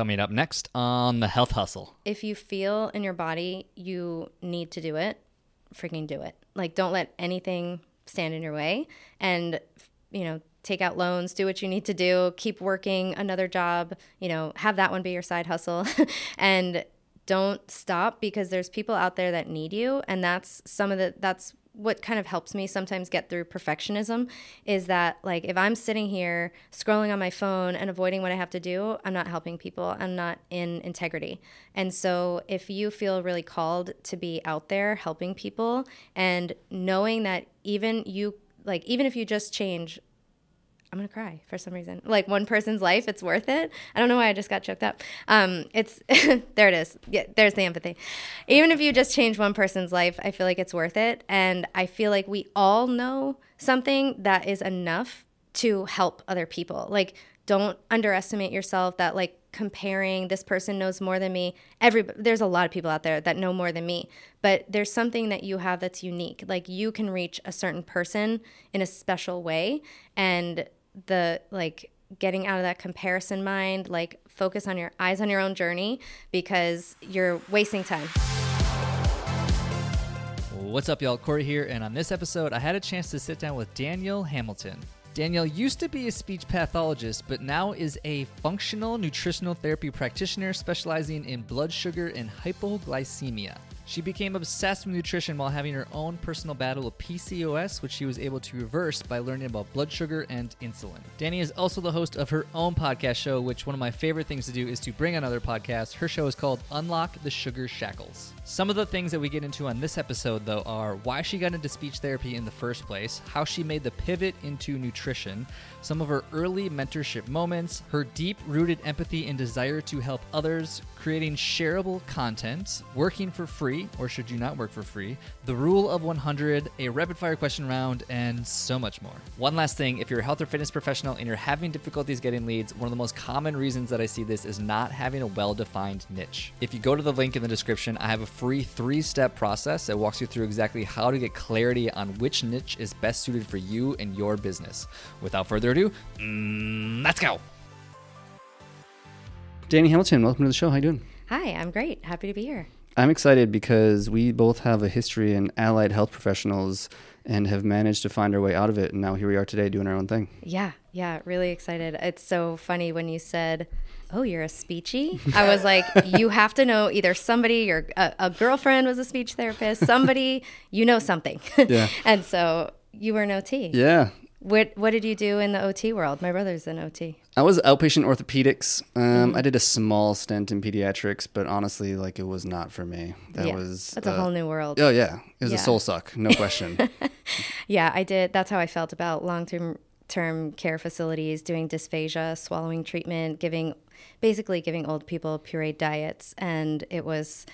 coming up next on the Health Hustle. If you feel in your body you need to do it, freaking do it. Like, don't let anything stand in your way. And, you know, take out loans, do what you need to do, keep working another job, you know, have that one be your side hustle. and don't stop because there's people out there that need you. And that's some of the, that's what kind of helps me sometimes get through perfectionism is that like if I'm sitting here scrolling on my phone and avoiding what I have to do, I'm not helping people. I'm not in integrity. And so if you feel really called to be out there helping people and knowing that even you like even if you just change I'm gonna cry for some reason. Like one person's life, it's worth it. I don't know why I just got choked up. Um, it's there. It is. Yeah, there's the empathy. Even if you just change one person's life, I feel like it's worth it. And I feel like we all know something that is enough to help other people. Like, don't underestimate yourself. That like comparing this person knows more than me. Every there's a lot of people out there that know more than me, but there's something that you have that's unique. Like you can reach a certain person in a special way, and the like getting out of that comparison mind, like focus on your eyes on your own journey because you're wasting time. What's up, y'all? Corey here, and on this episode, I had a chance to sit down with Danielle Hamilton. Danielle used to be a speech pathologist, but now is a functional nutritional therapy practitioner specializing in blood sugar and hypoglycemia. She became obsessed with nutrition while having her own personal battle with PCOS, which she was able to reverse by learning about blood sugar and insulin. Danny is also the host of her own podcast show, which one of my favorite things to do is to bring on other podcasts. Her show is called Unlock the Sugar Shackles. Some of the things that we get into on this episode, though, are why she got into speech therapy in the first place, how she made the pivot into nutrition, some of her early mentorship moments, her deep rooted empathy and desire to help others, creating shareable content, working for free, or should you not work for free, the rule of 100, a rapid fire question round, and so much more. One last thing if you're a health or fitness professional and you're having difficulties getting leads, one of the most common reasons that I see this is not having a well defined niche. If you go to the link in the description, I have a free three step process that walks you through exactly how to get clarity on which niche is best suited for you and your business. Without further ado, mm, let's go. Danny Hamilton, welcome to the show. How you doing? Hi, I'm great. Happy to be here. I'm excited because we both have a history in allied health professionals and have managed to find our way out of it. And now here we are today doing our own thing. Yeah, yeah, really excited. It's so funny when you said, Oh, you're a speechy? I was like, You have to know either somebody, your a, a girlfriend was a speech therapist, somebody, you know something. Yeah. and so you were an OT. Yeah. What what did you do in the OT world? My brother's in OT. I was outpatient orthopedics. Um, I did a small stint in pediatrics, but honestly, like it was not for me. That yeah, was that's a uh, whole new world. Oh yeah, it was Yeah. a soul suck, no question. Yeah, I did. That's how I felt about long term term care facilities, doing dysphagia, swallowing treatment, giving basically giving old people pureed diets, and it was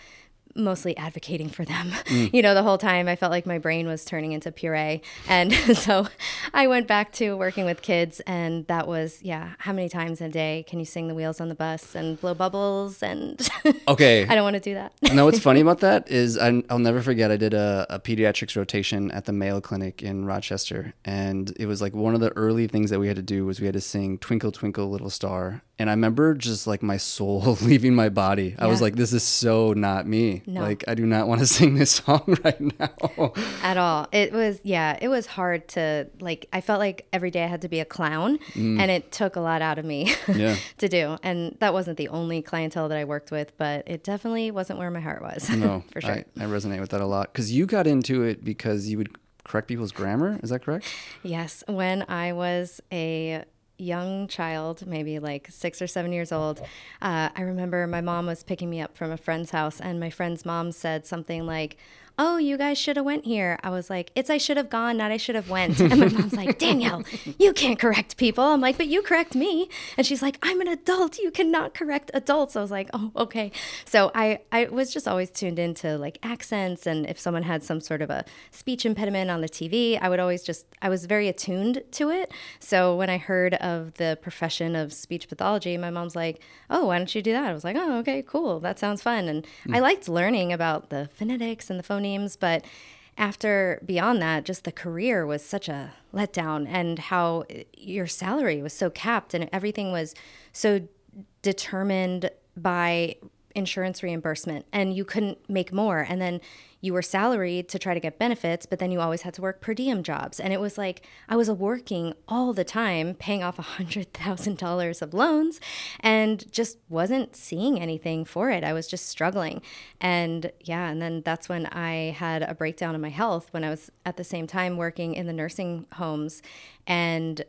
mostly advocating for them. Mm. You know, the whole time I felt like my brain was turning into puree. And so I went back to working with kids and that was, yeah, how many times a day can you sing the wheels on the bus and blow bubbles and Okay. I don't want to do that. know what's funny about that is I, I'll never forget. I did a, a pediatrics rotation at the Mayo Clinic in Rochester, and it was like one of the early things that we had to do was we had to sing "Twinkle Twinkle Little Star," and I remember just like my soul leaving my body. I was like, "This is so not me. No. Like, I do not want to sing this song right now." at all. It was yeah, it was hard to like I felt like every day I had to be a clown mm. and it took a lot out of me Yeah. to do. And that wasn't the only clientele that I worked with, but it definitely wasn't where my heart was. No, for sure. I, I resonate with that a lot because you got into it because you would correct people's grammar. Is that correct? Yes, when I was a young child, maybe like six or seven years old, uh, I remember my mom was picking me up from a friend's house, and my friend's mom said something like, "Oh, you guys should have went here." I was like, "It's I should have gone, not I should have went." And my mom's like, "Danielle, you can't correct people." I'm like, "But you correct me," and she's like, "I'm an adult. You cannot correct adults." I was like, "Oh, okay." So I I was just always tuned into like accents, and if someone had some sort of a speech impediment on the TV, I would always just I was very attuned to it. So when I heard of the profession of speech pathology, my mom's like, "Oh, why don't you do that?" I was like, "Oh, okay, cool. That sounds fun." And hmm. I liked learning about the phonetics and the phonemes, but after beyond that, just the career was such a letdown, and how your salary was so capped, and everything was so determined by insurance reimbursement and you couldn't make more. And then you were salaried to try to get benefits but then you always had to work per diem jobs. And it was like i was working all the time paying off $100000 of loans and just wasn't seeing anything for it. I was just struggling. And yeah and then that's when i had a breakdown in my health when i was at the same time working in the nursing homes. And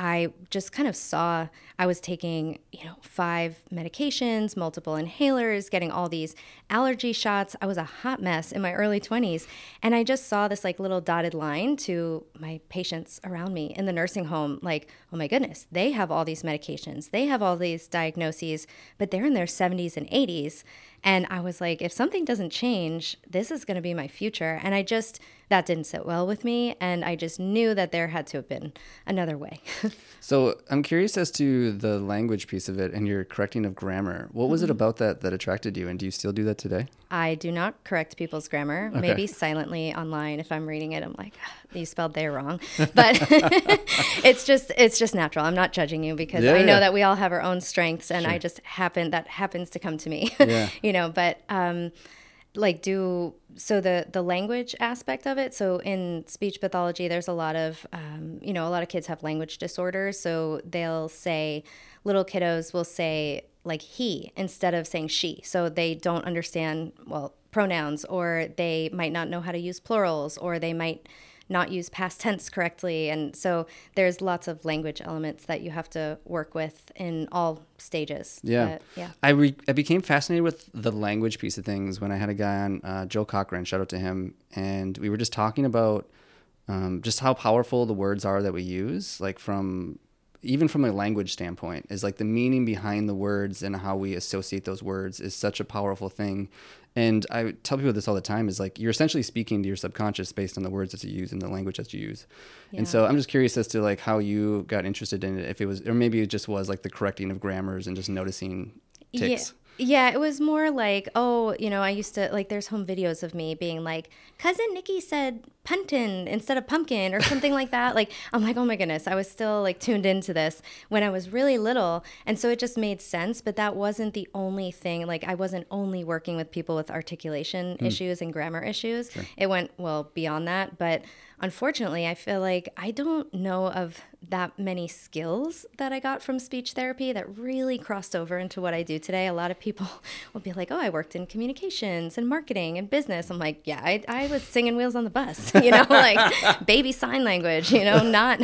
I just kind of saw I was taking, you know, five medications, multiple inhalers, getting all these allergy shots. I was a hot mess in my early 20s. And I just saw this like little dotted line to my patients around me in the nursing home like, oh my goodness, they have all these medications. They have all these diagnoses, but they're in their 70s and 80s. And I was like, if something doesn't change, this is going to be my future. And I just, that didn't sit well with me. And I just knew that there had to have been another way. so I'm curious as to the language piece of it and your correcting of grammar. What was mm-hmm. it about that that attracted you? And do you still do that today? I do not correct people's grammar. Okay. Maybe silently online if I'm reading it, I'm like, ah, you spelled there wrong. But it's just it's just natural. I'm not judging you because yeah, I know yeah. that we all have our own strengths, and sure. I just happen that happens to come to me. Yeah. you know, but um, like do so the the language aspect of it so in speech pathology there's a lot of um, you know a lot of kids have language disorders so they'll say little kiddos will say like he instead of saying she. So they don't understand well pronouns or they might not know how to use plurals or they might not use past tense correctly. And so there's lots of language elements that you have to work with in all stages. Yeah. But, yeah. I, re- I became fascinated with the language piece of things when I had a guy on, uh, Joe Cochran, shout out to him. And we were just talking about um, just how powerful the words are that we use, like from even from a language standpoint is like the meaning behind the words and how we associate those words is such a powerful thing and I tell people this all the time is like you're essentially speaking to your subconscious based on the words that you use and the language that you use. Yeah. And so I'm just curious as to like how you got interested in it, if it was, or maybe it just was like the correcting of grammars and just noticing ticks. Yeah. Yeah, it was more like, oh, you know, I used to like there's home videos of me being like, cousin Nikki said puntin instead of pumpkin or something like that. Like I'm like, oh my goodness, I was still like tuned into this when I was really little. And so it just made sense, but that wasn't the only thing. Like I wasn't only working with people with articulation mm. issues and grammar issues. Sure. It went well beyond that, but unfortunately, I feel like I don't know of that many skills that I got from speech therapy that really crossed over into what I do today. A lot of people will be like, oh, I worked in communications and marketing and business. I'm like, yeah, I, I was singing Wheels on the Bus, you know, like baby sign language, you know, not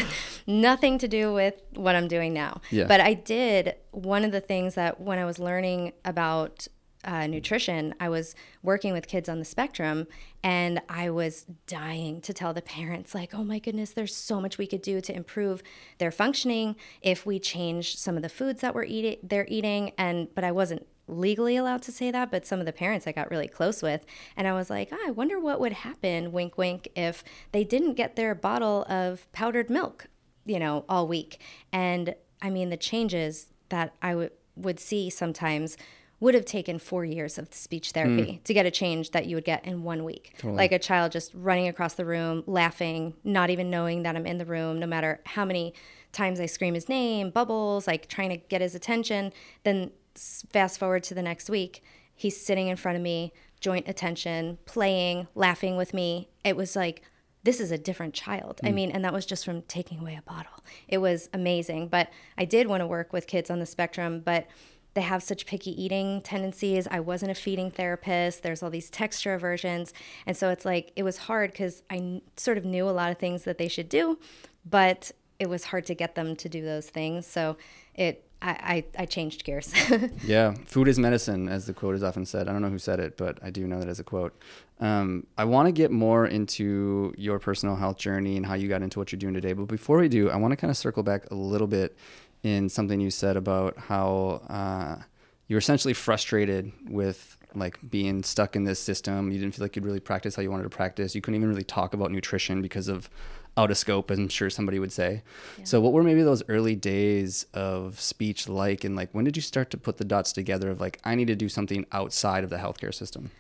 nothing to do with what I'm doing now. Yeah. But I did one of the things that when I was learning about uh, nutrition, I was working with kids on the spectrum and I was dying to tell the parents, like, oh my goodness, there's so much we could do to improve their functioning if we change some of the foods that we're eating, they're eating. And, but I wasn't legally allowed to say that, but some of the parents I got really close with. And I was like, oh, I wonder what would happen, wink, wink, if they didn't get their bottle of powdered milk, you know, all week. And I mean, the changes that I w- would see sometimes would have taken four years of speech therapy mm. to get a change that you would get in one week. Totally. Like a child just running across the room, laughing, not even knowing that I'm in the room, no matter how many times I scream his name, bubbles, like trying to get his attention. Then fast forward to the next week, he's sitting in front of me, joint attention, playing, laughing with me. It was like, this is a different child. Mm. I mean, and that was just from taking away a bottle. It was amazing. But I did want to work with kids on the spectrum, but they have such picky eating tendencies. I wasn't a feeding therapist. There's all these texture aversions. And so it's like, it was hard because I sort of knew a lot of things that they should do, but it was hard to get them to do those things. So it, I, I, changed gears. yeah, food is medicine, as the quote is often said. I don't know who said it, but I do know that as a quote. Um, I want to get more into your personal health journey and how you got into what you're doing today. But before we do, I want to kind of circle back a little bit in something you said about how uh, you were essentially frustrated with like being stuck in this system. You didn't feel like you'd really practice how you wanted to practice. You couldn't even really talk about nutrition because of out of scope, I'm sure somebody would say. Yeah. So, what were maybe those early days of speech like? And like, when did you start to put the dots together of like, I need to do something outside of the healthcare system?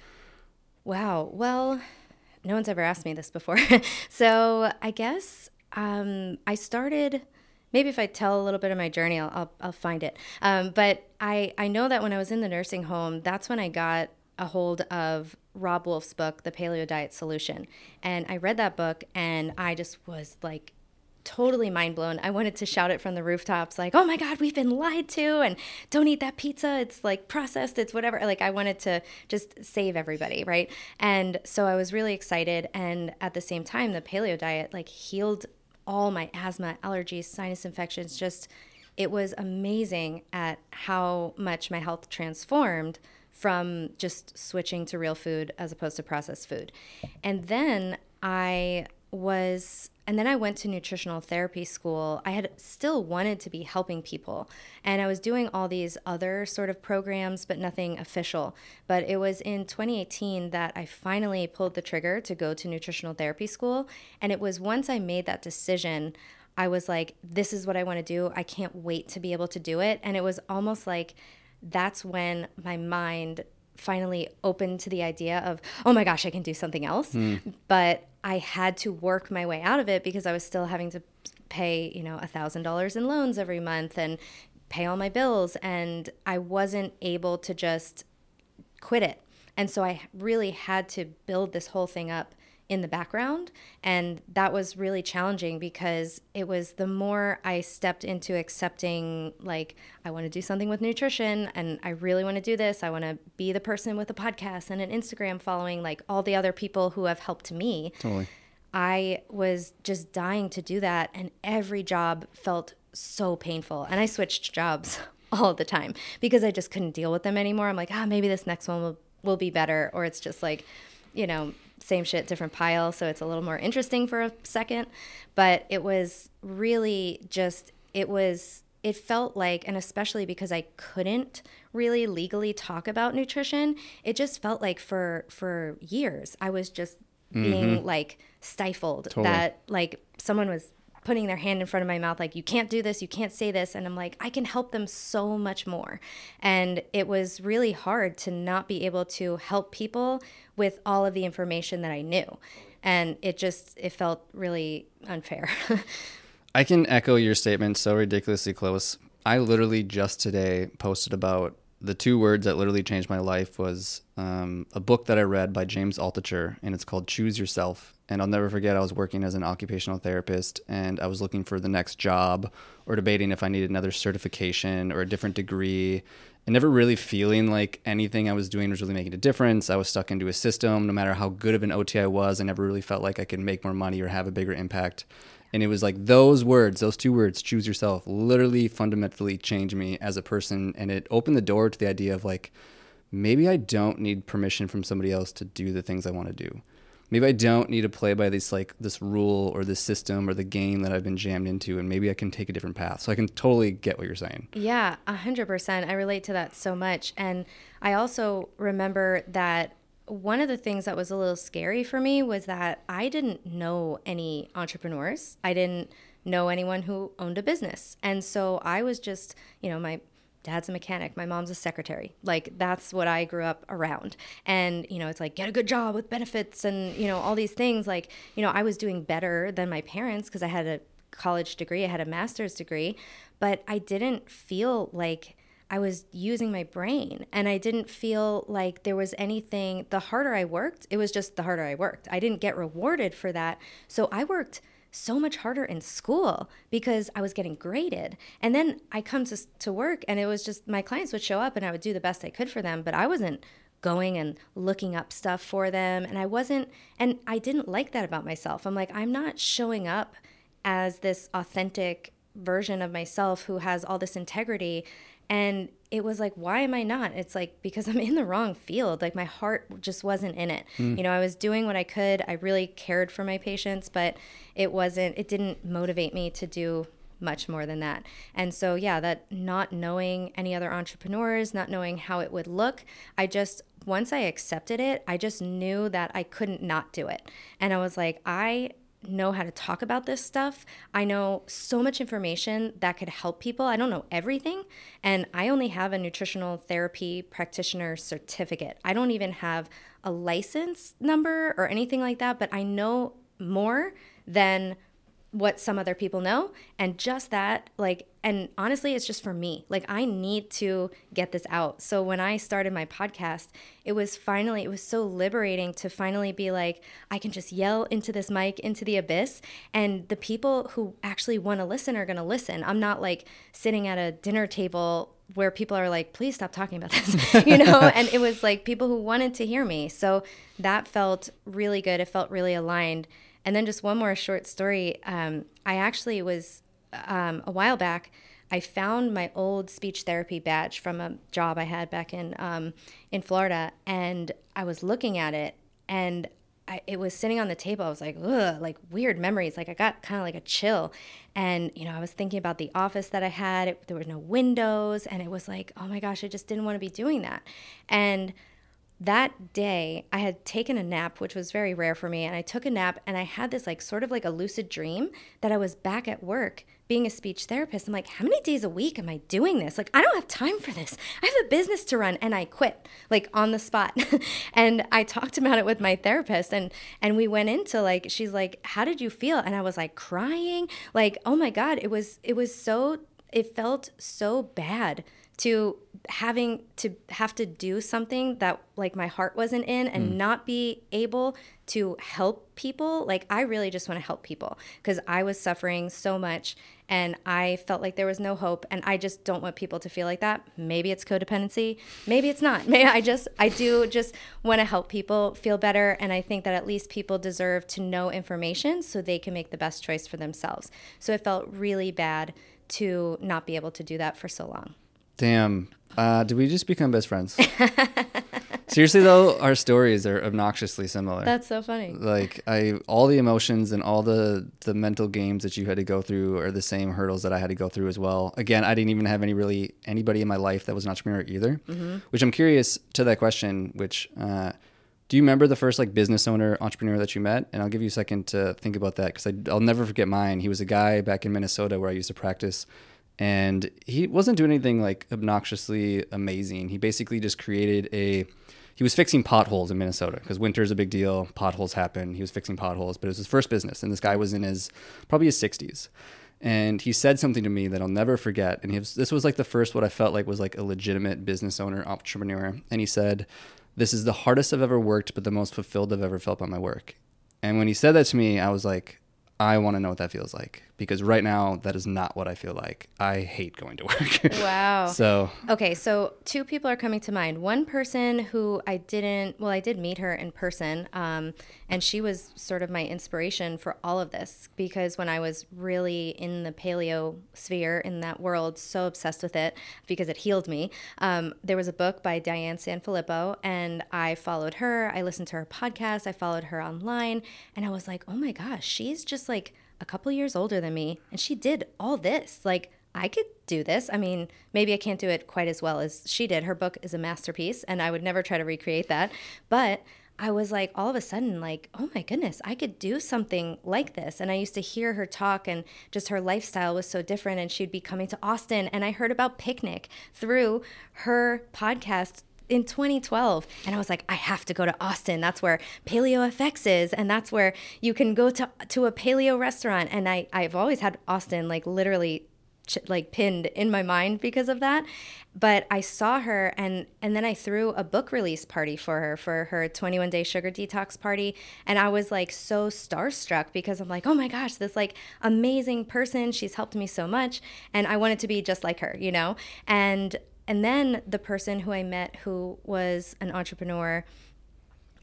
Wow. Well, no one's ever asked me this before. so, I guess um, I started maybe if I tell a little bit of my journey, I'll, I'll, I'll find it. Um, but I, I know that when I was in the nursing home, that's when I got a hold of Robb Wolf's book, The Paleo Diet Solution. And I read that book and I just was like totally mind blown. I wanted to shout it from the rooftops, like, oh my God, we've been lied to, and don't eat that pizza. It's like processed, it's whatever. Like, I wanted to just save everybody, right? And so I was really excited. And at the same time, the paleo diet like healed all my asthma, allergies, sinus infections. Just, it was amazing at how much my health transformed from just switching to real food as opposed to processed food. And then I was and then I went to nutritional therapy school. I had still wanted to be helping people, and I was doing all these other sort of programs, but nothing official. But it was in 2018 that I finally pulled the trigger to go to nutritional therapy school. And it was once I made that decision, I was like, this is what I want to do. I can't wait to be able to do it. And it was almost like that's when my mind finally opened to the idea of, oh my gosh, I can do something else. Mm. But I had to work my way out of it because I was still having to pay, you know, a thousand dollars in loans every month and pay all my bills. And I wasn't able to just quit it. And so I really had to build this whole thing up in the background. And that was really challenging because it was the more I stepped into accepting, like, I want to do something with nutrition and I really want to do this. I want to be the person with a podcast and an Instagram following, like all the other people who have helped me. Totally. I was just dying to do that. And every job felt so painful. And I switched jobs all the time because I just couldn't deal with them anymore. I'm like, ah, maybe this next one will, will be better. Or it's just like, you know, same shit, different pile. So it's a little more interesting for a second. But it was really just, it was, it felt like, and especially because I couldn't really legally talk about nutrition, it just felt like for, for years, I was just being mm-hmm. like stifled totally. that like someone was putting their hand in front of my mouth like you can't do this you can't say this and i'm like i can help them so much more. And it was really hard to not be able to help people with all of the information that i knew. And it just it felt really unfair. I can echo your statement so ridiculously close. I literally just today posted about the two words that literally changed my life was um, a book that I read by James Altucher, and it's called Choose Yourself. And I'll never forget, I was working as an occupational therapist, and I was looking for the next job or debating if I needed another certification or a different degree, and never really feeling like anything I was doing was really making a difference. I was stuck into a system. No matter how good of an OT I was, I never really felt like I could make more money or have a bigger impact. And it was like those words, those two words, choose yourself, literally fundamentally changed me as a person. And it opened the door to the idea of like, maybe I don't need permission from somebody else to do the things I want to do. Maybe I don't need to play by this like this rule or this system or the game that I've been jammed into, and maybe I can take a different path. So I can totally get what you're saying. Yeah, a hundred percent. I relate to that so much, and I also remember that one of the things that was a little scary for me was that I didn't know any entrepreneurs. I didn't know anyone who owned a business. And so I was just, you know, my dad's a mechanic, my mom's a secretary. Like that's what I grew up around. And, you know, it's like get a good job with benefits and, you know, all these things like, you know, I was doing better than my parents because I had a college degree, I had a master's degree, but I didn't feel like I was using my brain and I didn't feel like there was anything. The harder I worked, it was just the harder I worked. I didn't get rewarded for that. So I worked so much harder in school because I was getting graded. And then I come to, to work and it was just my clients would show up and I would do the best I could for them, but I wasn't going and looking up stuff for them. And I wasn't, and I didn't like that about myself. I'm like, I'm not showing up as this authentic version of myself who has all this integrity and it was like, why am I not? It's like, because I'm in the wrong field. Like, my heart just wasn't in it. Mm. You know, I was doing what I could. I really cared for my patients, but it wasn't, it didn't motivate me to do much more than that. And so, yeah, that not knowing any other entrepreneurs, not knowing how it would look, I just, once I accepted it, I just knew that I couldn't not do it. And I was like, I know how to talk about this stuff. I know so much information that could help people. I don't know everything. And I only have a nutritional therapy practitioner certificate. I don't even have a license number or anything like that, but I know more than what some other people know and just that like and honestly it's just for me. Like i need to get this out. So when i started my podcast it was finally it was so liberating to finally be like i can just yell into this mic into the abyss and the people who actually want to listen are going to listen. I'm not like sitting at a dinner table where people are like please stop talking about this you know? And it was like people who wanted to hear me. So that felt really good. It felt really aligned and then just one more short story. Um, I actually was um, a while back. I found my old speech therapy badge from a job I had back in um, in Florida, and I was looking at it, and I, it was sitting on the table. I was like, ugh, like weird memories. Like I got kind of like a chill, and you know, I was thinking about the office that I had. It, there were no windows, and it was like, oh my gosh, I just didn't want to be doing that, and that day I had taken a nap, which was very rare for me. And I took a nap and I had this like sort of like a lucid dream that I was back at work being a speech therapist. I'm like, how many days a week am I doing this? Like, I don't have time for this. I have a business to run and I quit like on the spot. and I talked about it with my therapist and and we went into like she's like, "How did you feel?" And I was like crying, like, "Oh my god, it was it was so it felt so bad to having to have to do something that like my heart wasn't in and mm. not be able to help people like i really just want to help people because i was suffering so much and i felt like there was no hope and i just don't want people to feel like that. Maybe it's codependency maybe it's not. Maybe i just i do just want to help people feel better and i think that at least people deserve to know information so they can make the best choice for themselves. So it felt really bad to not be able to do that for so long Damn. Uh, did we just become best friends? Seriously though, our stories are obnoxiously similar. That's so funny. Like I all the emotions and all the the mental games that you had to go through are the same hurdles that I had to go through as well. Again, I didn't even have any really anybody in my life that was an entrepreneur either. Mm-hmm. Which I'm curious to that question, which uh, do you remember the first like business owner entrepreneur that you met? And I'll give you a second to think about that because I'll never forget mine. He was a guy back in Minnesota where I used to practice and he wasn't doing anything like obnoxiously amazing. He basically just created a he was fixing potholes in Minnesota because winter is a big deal. Potholes happen. He was fixing potholes, but it was his first business, and this guy was in his probably his 60s. And he said something to me that I'll never forget. And was, this was like the first what I felt like was like a legitimate business owner, entrepreneur. And he said, "This is the hardest I've ever worked, but the most fulfilled I've ever felt by my work." And when he said that to me, I was like, I want to know what that feels like because right now that is not what I feel like. I hate going to work. Wow. so, okay, so two people are coming to mind. One person who I didn't, well, I did meet her in person, um, and she was sort of my inspiration for all of this because when I was really in the paleo sphere, in that world, so obsessed with it because it healed me, um, there was a book by Diane Sanfilippo, and I followed her. I listened to her podcast, I followed her online, and I was like, oh my gosh, she's just like, a couple years older than me, and she did all this. Like, I could do this. I mean, maybe I can't do it quite as well as she did. Her book is a masterpiece, and I would never try to recreate that. But I was like, all of a sudden, like, oh my goodness, I could do something like this. And I used to hear her talk, and just her lifestyle was so different. And she'd be coming to Austin, and I heard about Picnic through her podcast in 2012 and I was like I have to go to Austin. That's where Paleo FX is and that's where you can go to to a paleo restaurant. And I I've always had Austin like literally like pinned in my mind because of that. But I saw her and and then I threw a book release party for her for her 21 day sugar detox party. And I was like so starstruck because I'm like oh my gosh this like amazing person. She's helped me so much and I wanted to be just like her you know? And and then the person who I met who was an entrepreneur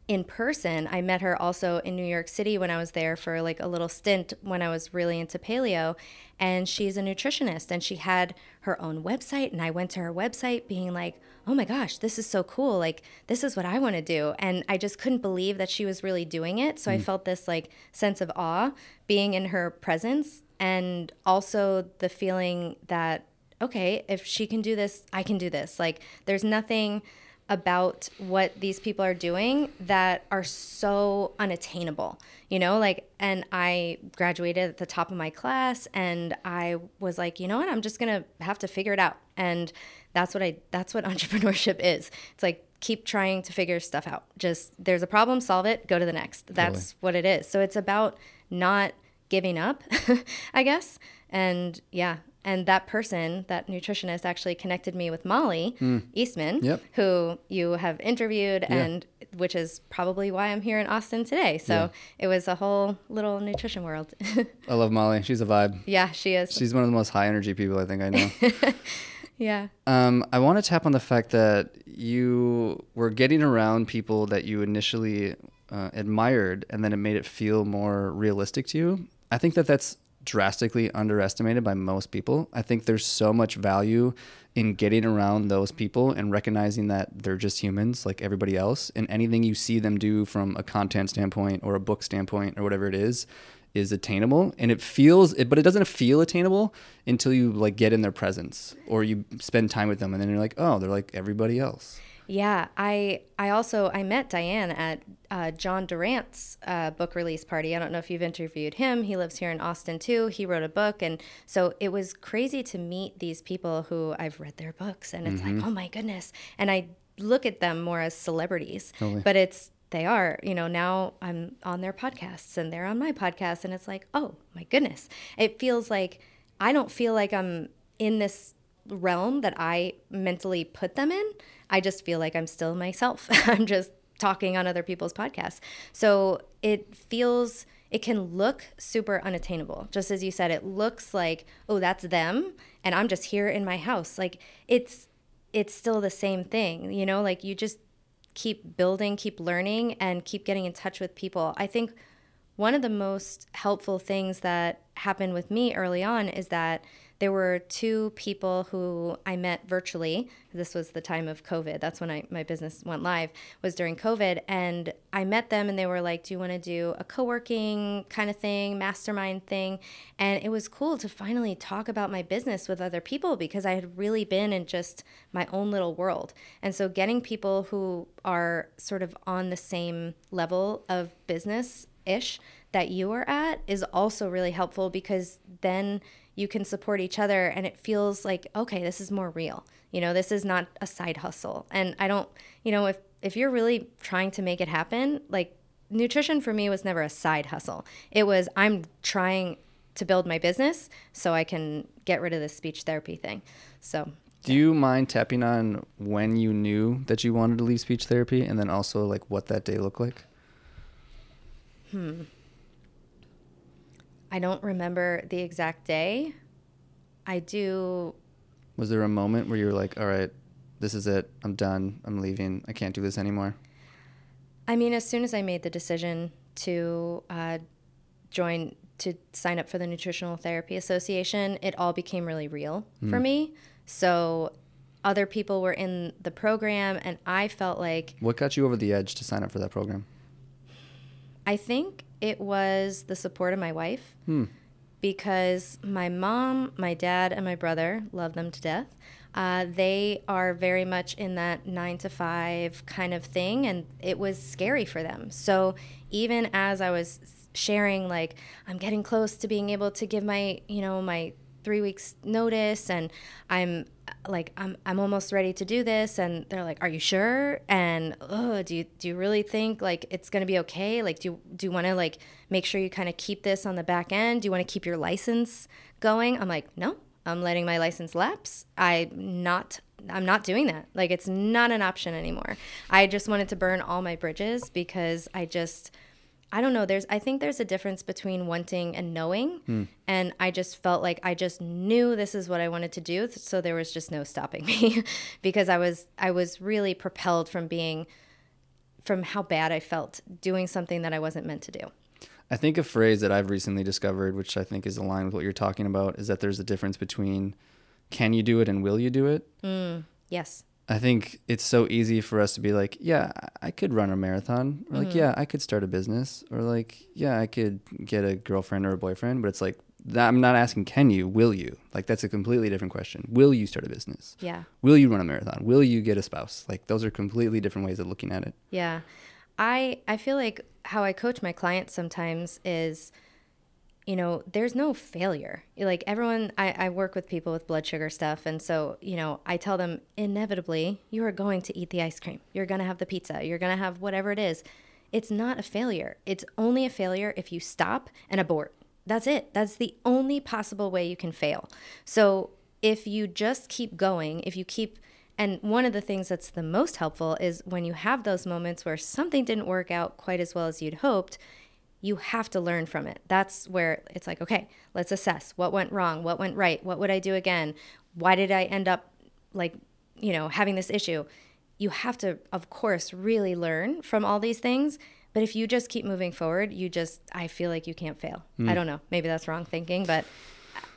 in person, I met her also in New York City when I was there for like a little stint when I was really into paleo. And she's a nutritionist and she had her own website. And I went to her website being like, oh my gosh, this is so cool. Like, this is what I want to do. And I just couldn't believe that she was really doing it. So mm. I felt this like sense of awe being in her presence and also the feeling that okay, if she can do this, I can do this. Like, there's nothing about what these people are doing that are so unattainable, you know? Like, and I graduated at the top of my class and I was like, you know what? I'm just gonna have to figure it out. And that's what I, that's what entrepreneurship is. It's like, keep trying to figure stuff out. Just there's a problem, solve it, go to the next. That's totally. what it is. So it's about not giving up, I guess. And yeah, and that person, that nutritionist, actually connected me with Molly Eastman, Yep. who you have interviewed, and which is probably why I'm here in Austin today. So Yeah. it was a whole little nutrition world. I love Molly. She's a vibe. yeah, she is. She's one of the most high energy people I think I know. yeah. Um, I want to tap on the fact that you were getting around people that you initially uh, admired, and then it made it feel more realistic to you. I think that that's drastically underestimated by most people. I think there's so much value in getting around those people and recognizing that they're just humans like everybody else, and anything you see them do from a content standpoint or a book standpoint or whatever it is is attainable. And it feels it but it doesn't feel attainable until you like get in their presence or you spend time with them and then you're like oh they're like everybody else Yeah, I I also I met Diane at uh, John Durant's uh, book release party. I don't know if you've interviewed him. He lives here in Austin too. He wrote a book, and so it was crazy to meet these people who I've read their books, and it's like, oh my goodness. And I look at them more as celebrities, Totally. but it's they are. You know, now I'm on their podcasts, and they're on my podcast, and it's like, oh my goodness. It feels like I don't feel like I'm in this realm that I mentally put them in. I just feel like I'm still myself. I'm just talking on other people's podcasts. So it feels, it can look super unattainable. Just as you said, it looks like, oh, that's them. And I'm just here in my house. Like it's, it's still the same thing, you know, like you just keep building, keep learning, and keep getting in touch with people. I think one of the most helpful things that happened with me early on is that there were two people who I met virtually. This was the time of COVID. That's when I, my business went live, was during COVID. And I met them and they were like, Do you want to do a co working kind of thing, mastermind thing? And it was cool to finally talk about my business with other people because I had really been in just my own little world. And so getting people who are sort of on the same level of business ish that you are at is also really helpful because then you can support each other and it feels like okay this is more real. You know this is not a side hustle. And i don't you know if if you're really trying to make it happen like nutrition for me was never a side hustle. It was i'm trying to build my business so i can get rid of this speech therapy thing. So do you mind tapping on when you knew that you wanted to leave speech therapy and then also like what that day looked like hmm. I don't remember the exact day. I do was there a moment where you were like all right this is it. I'm done. I'm leaving. I can't do this anymore I mean, as soon as I made the decision to uh, join, to sign up for the Nutritional Therapy Association, it all became really real for me. So other people were in the program, and I felt like what got you over the edge to sign up for that program? I think it was the support of my wife because my mom, my dad, and my brother love them to death. Uh, they are very much in that nine to five kind of thing, and it was scary for them. So even as I was sharing, like I'm getting close to being able to give my, you know, my three weeks notice and i'm like i'm, I'm almost ready to do this. And they're like are you sure? And oh do you do you really think like it's to be okay? Like do you do you want to like make sure you kind of keep this on the back end? Do you want to keep your license going? I'm like no i'm letting my license lapse. I not i'm not doing that. Like it's not an option anymore. I just wanted to burn all my bridges because i just I don't know. There's, I think there's a difference between wanting and knowing. And I just felt like I just knew this is what I wanted to do. So there was just no stopping me because I was, I was really propelled from being, from how bad I felt doing something that I wasn't meant to do. I think a phrase that I've recently discovered, which I think is aligned with what you're talking about, is that there's a difference between can you do it and will you do it? Mm. Yes. I think it's so easy for us to be like, yeah, I could run a marathon, or like, mm-hmm. yeah, I could start a business, or like, yeah, I could get a girlfriend or a boyfriend. But it's like, that, I'm not asking, can you? Will you? Like, that's a completely different question. Will you start a business? Yeah. Will you run a marathon? Will you get a spouse? Like, those are completely different ways of looking at it. Yeah. I I feel like how I coach my clients sometimes is you know, there's no failure. Like everyone I, I work with people with blood sugar stuff and so, you know, I tell them inevitably you are going to eat the ice cream. You're gonna have the pizza, you're gonna have whatever it is. It's not a failure. It's only a failure if you stop and abort. that's it. That's the only possible way you can fail. So if you just keep going, if you keep and one of the things that's the most helpful is when you have those moments where something didn't work out quite as well as you'd hoped, you have to learn from it. That's where it's like, okay, let's assess what went wrong, what went right, what would I do again? Why did I end up like, you know, having this issue? You have to, of course, really learn from all these things. But if you just keep moving forward, you just, I feel like you can't fail. Mm. I don't know. Maybe that's wrong thinking, but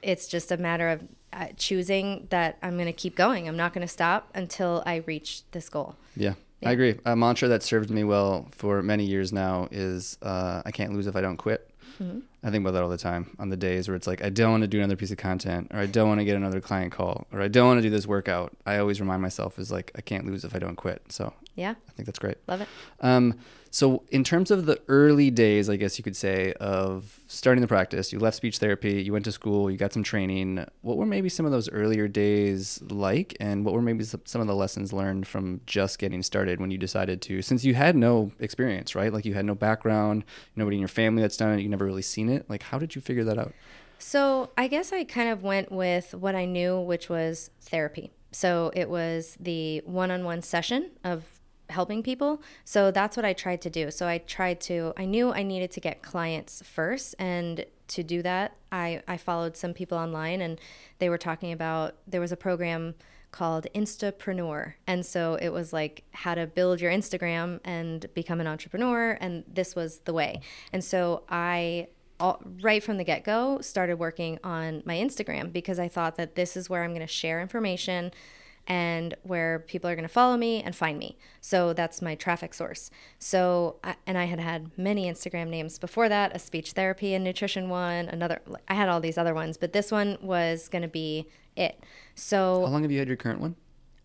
it's just a matter of uh, choosing that I'm going to keep going. I'm not going to stop until I reach this goal. Yeah. Yeah. I agree. A mantra that served me well for many years now is uh, I can't lose if I don't quit. Mm-hmm. I think about that all the time on the days where it's like, I don't want to do another piece of content, or I don't want to get another client call, or I don't want to do this workout. I always remind myself is like, I can't lose if I don't quit. So yeah, I think that's great. Love it. Um, so, in terms of the early days, I guess you could say, of starting the practice, you left speech therapy, you went to school, you got some training. What were maybe some of those earlier days like? And what were maybe some of the lessons learned from just getting started when you decided to, since you had no experience, right? Like you had no background, nobody in your family that's done it, you never really seen it. Like, how did you figure that out? So, I guess I kind of went with what I knew, which was therapy. So, it was the one on one session of helping people. So that's what I tried to do. So I tried to, I knew I needed to get clients first. And to do that, I, I followed some people online and they were talking about, there was a program called Instapreneur. And so it was like how to build your Instagram and become an entrepreneur. And this was the way. And so I all, right from the get go, started working on my Instagram because I thought that this is where I'm going to share information and where people are going to follow me and find me. So that's my traffic source. So, and I had had many Instagram names before that a speech therapy and nutrition one, another, I had all these other ones, but this one was going to be it. So, how long have you had your current one?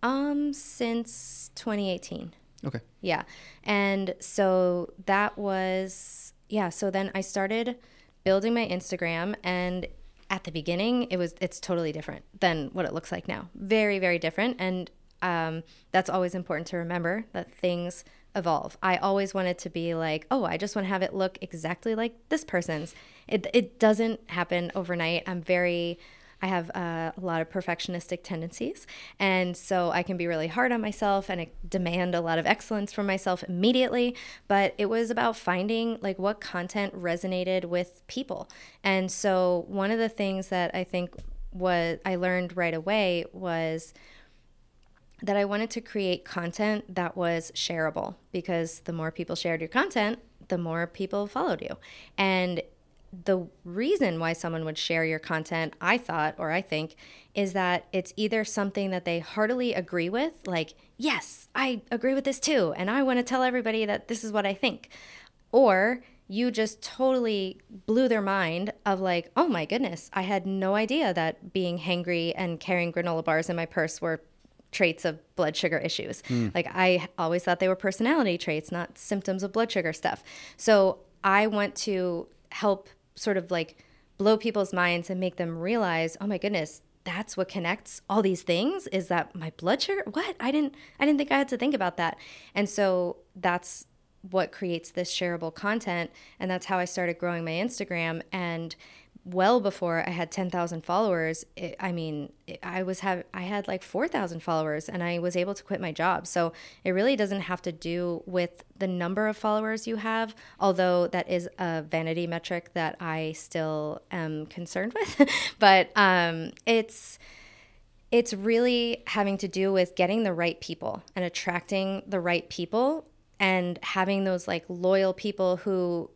Um, since 2018. Okay. Yeah. And so that was, yeah. So then I started building my Instagram and at the beginning it was it's totally different than what it looks like now. Very very different. And um, that's always important to remember that things evolve. I always wanted to be like oh i just want to have it look exactly like this person's. It, it doesn't happen overnight. I'm very I have uh, a lot of perfectionistic tendencies. And so I can be really hard on myself and I demand a lot of excellence from myself immediately. But it was about finding like what content resonated with people. And so one of the things that I think was I learned right away was that I wanted to create content that was shareable because the more people shared your content, the more people followed you. And the reason why someone would share your content, I thought, or I think, is that it's either something that they heartily agree with, like, yes, I agree with this too, and I want to tell everybody that this is what I think, or you just totally blew their mind of like, oh my goodness, I had no idea that being hangry and carrying granola bars in my purse were traits of blood sugar issues. Mm. Like I always thought they were personality traits, not symptoms of blood sugar stuff. So I want to help sort of like blow people's minds and make them realize, oh my goodness, that's what connects all these things? Is that my blood sugar? What? I didn't i didn't think i had to think about that. And so that's what creates this shareable content and that's how i started growing my instagram. And well before I had 10,000 followers, it, I mean, it, I was have I had like 4,000 followers and I was able to quit my job. So it really doesn't have to do with the number of followers you have, although that is a vanity metric that I still am concerned with. but um, it's it's really having to do with getting the right people and attracting the right people and having those like loyal people who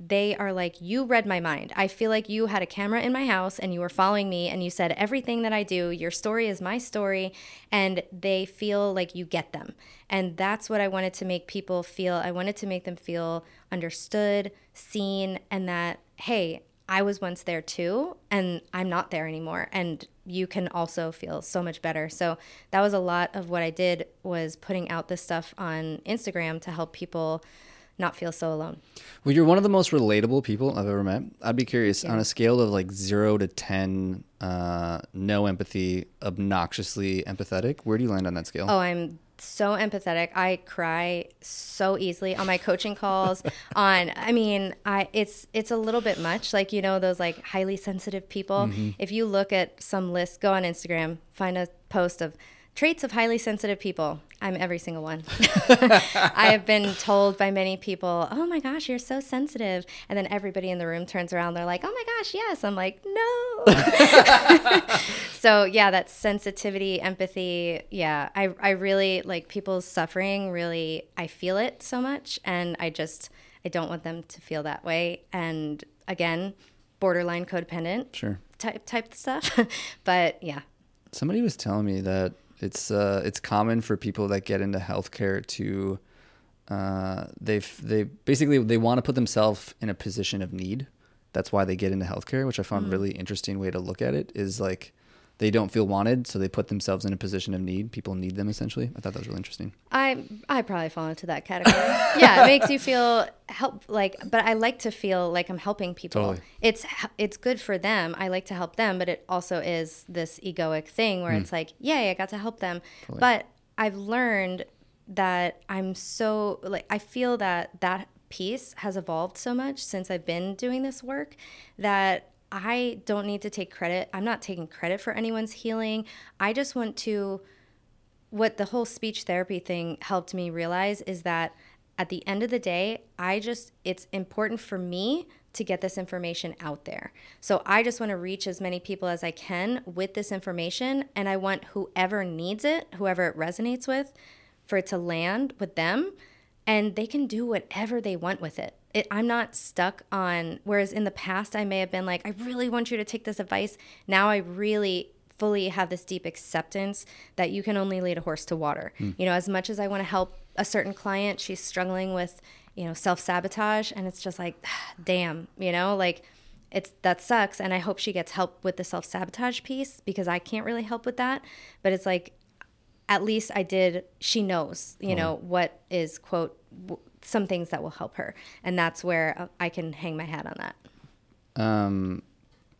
they are like, You read my mind. I feel like you had a camera in my house and you were following me and you said everything that I do. Your story is my story. And they feel like you get them. And that's what I wanted to make people feel. I wanted to make them feel understood, seen, and that, hey, I was once there too, and I'm not there anymore. And you can also feel so much better. So that was a lot of what I did was putting out this stuff on Instagram to help people not feel so alone. Well, you're one of the most relatable people I've ever met. I'd be curious on a scale of like zero to 10, uh, no empathy, obnoxiously empathetic, where do you land on that scale? Oh, I'm so empathetic. I cry so easily on my coaching calls. on, I mean, I it's it's a little bit much. Like you know those like highly sensitive people. Mm-hmm. If you look at some list, go on Instagram, find a post of traits of highly sensitive people. I'm every single one. I have been told by many people, "Oh my gosh, you're so sensitive," and then everybody in the room turns around. They're like, "Oh my gosh, yes." I'm like, "No." so yeah, that sensitivity, empathy. Yeah, I I really like people's suffering. Really, I feel it so much, and I just I don't want them to feel that way. And again, borderline codependent Sure. type type stuff. but yeah, Somebody was telling me that it's uh, it's common for people that get into healthcare to uh, they they basically they want to put themselves in a position of need. That's why they get into healthcare, which I found Mm-hmm. really interesting way to look at it. Is like they don't feel wanted, so they put themselves in a position of need. People need them essentially. I thought that was really interesting. I I probably fall into that category. yeah, it makes you feel help like, but I like to feel like I'm helping people. Totally. It's it's good for them. I like to help them, but it also is this egoic thing where hmm. it's like, yay, I got to help them. Totally. But I've learned that I'm so like I feel that that piece has evolved so much since I've been doing this work that I don't need to take credit. I'm not taking credit for anyone's healing. I just want to what the whole speech therapy thing helped me realize is that at the end of the day, I just, it's important for me to get this information out there. So I just want to reach as many people as I can with this information. And I want whoever needs it, whoever it resonates with, for it to land with them and they can do whatever they want with it. It. I'm not stuck on, whereas in the past, I may have been like, I really want you to take this advice. Now I really fully have this deep acceptance that you can only lead a horse to water. Hmm. You know, as much as I want to help a certain client, she's struggling with, you know, self sabotage. And it's just like, damn, you know, like, it's that sucks and i hope she gets help with the self-sabotage piece because i can't really help with that but it's like at least I did, she knows, you know, what is, quote, w- some things that will help her. And that's where uh, I can hang my hat on that. Um,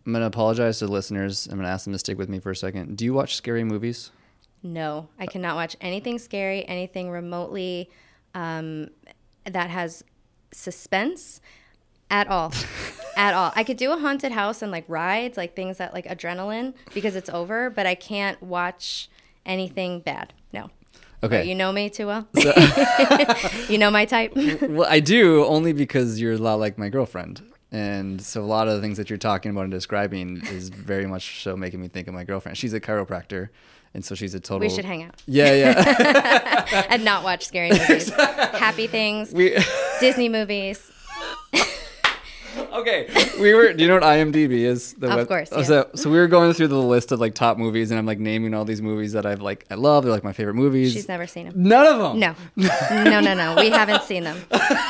I'm gonna apologize to the listeners. I'm gonna ask them to stick with me for a second. Do you watch scary movies? No, I cannot watch anything scary, anything remotely um, that has suspense at all. at all. I could do a haunted house and like rides, like things that like adrenaline because it's over, but I can't watch anything bad. No. Okay. You know me too well. you know my type. well, I do only because you're a lot like my girlfriend. And so a lot of the things that you're talking about and describing is very much so making me think of my girlfriend. She's a chiropractor, and so she's a total. we should hang out Yeah, yeah. and not watch scary movies. Happy things, we Disney movies. Okay. We were. Do you know what IMDb is? The Of course, oh, So, so we were going through the list of like top movies, and I'm like naming all these movies that I've like I love. They're like my favorite movies. She's never seen them. None of them. No, no, no, no. We haven't seen them.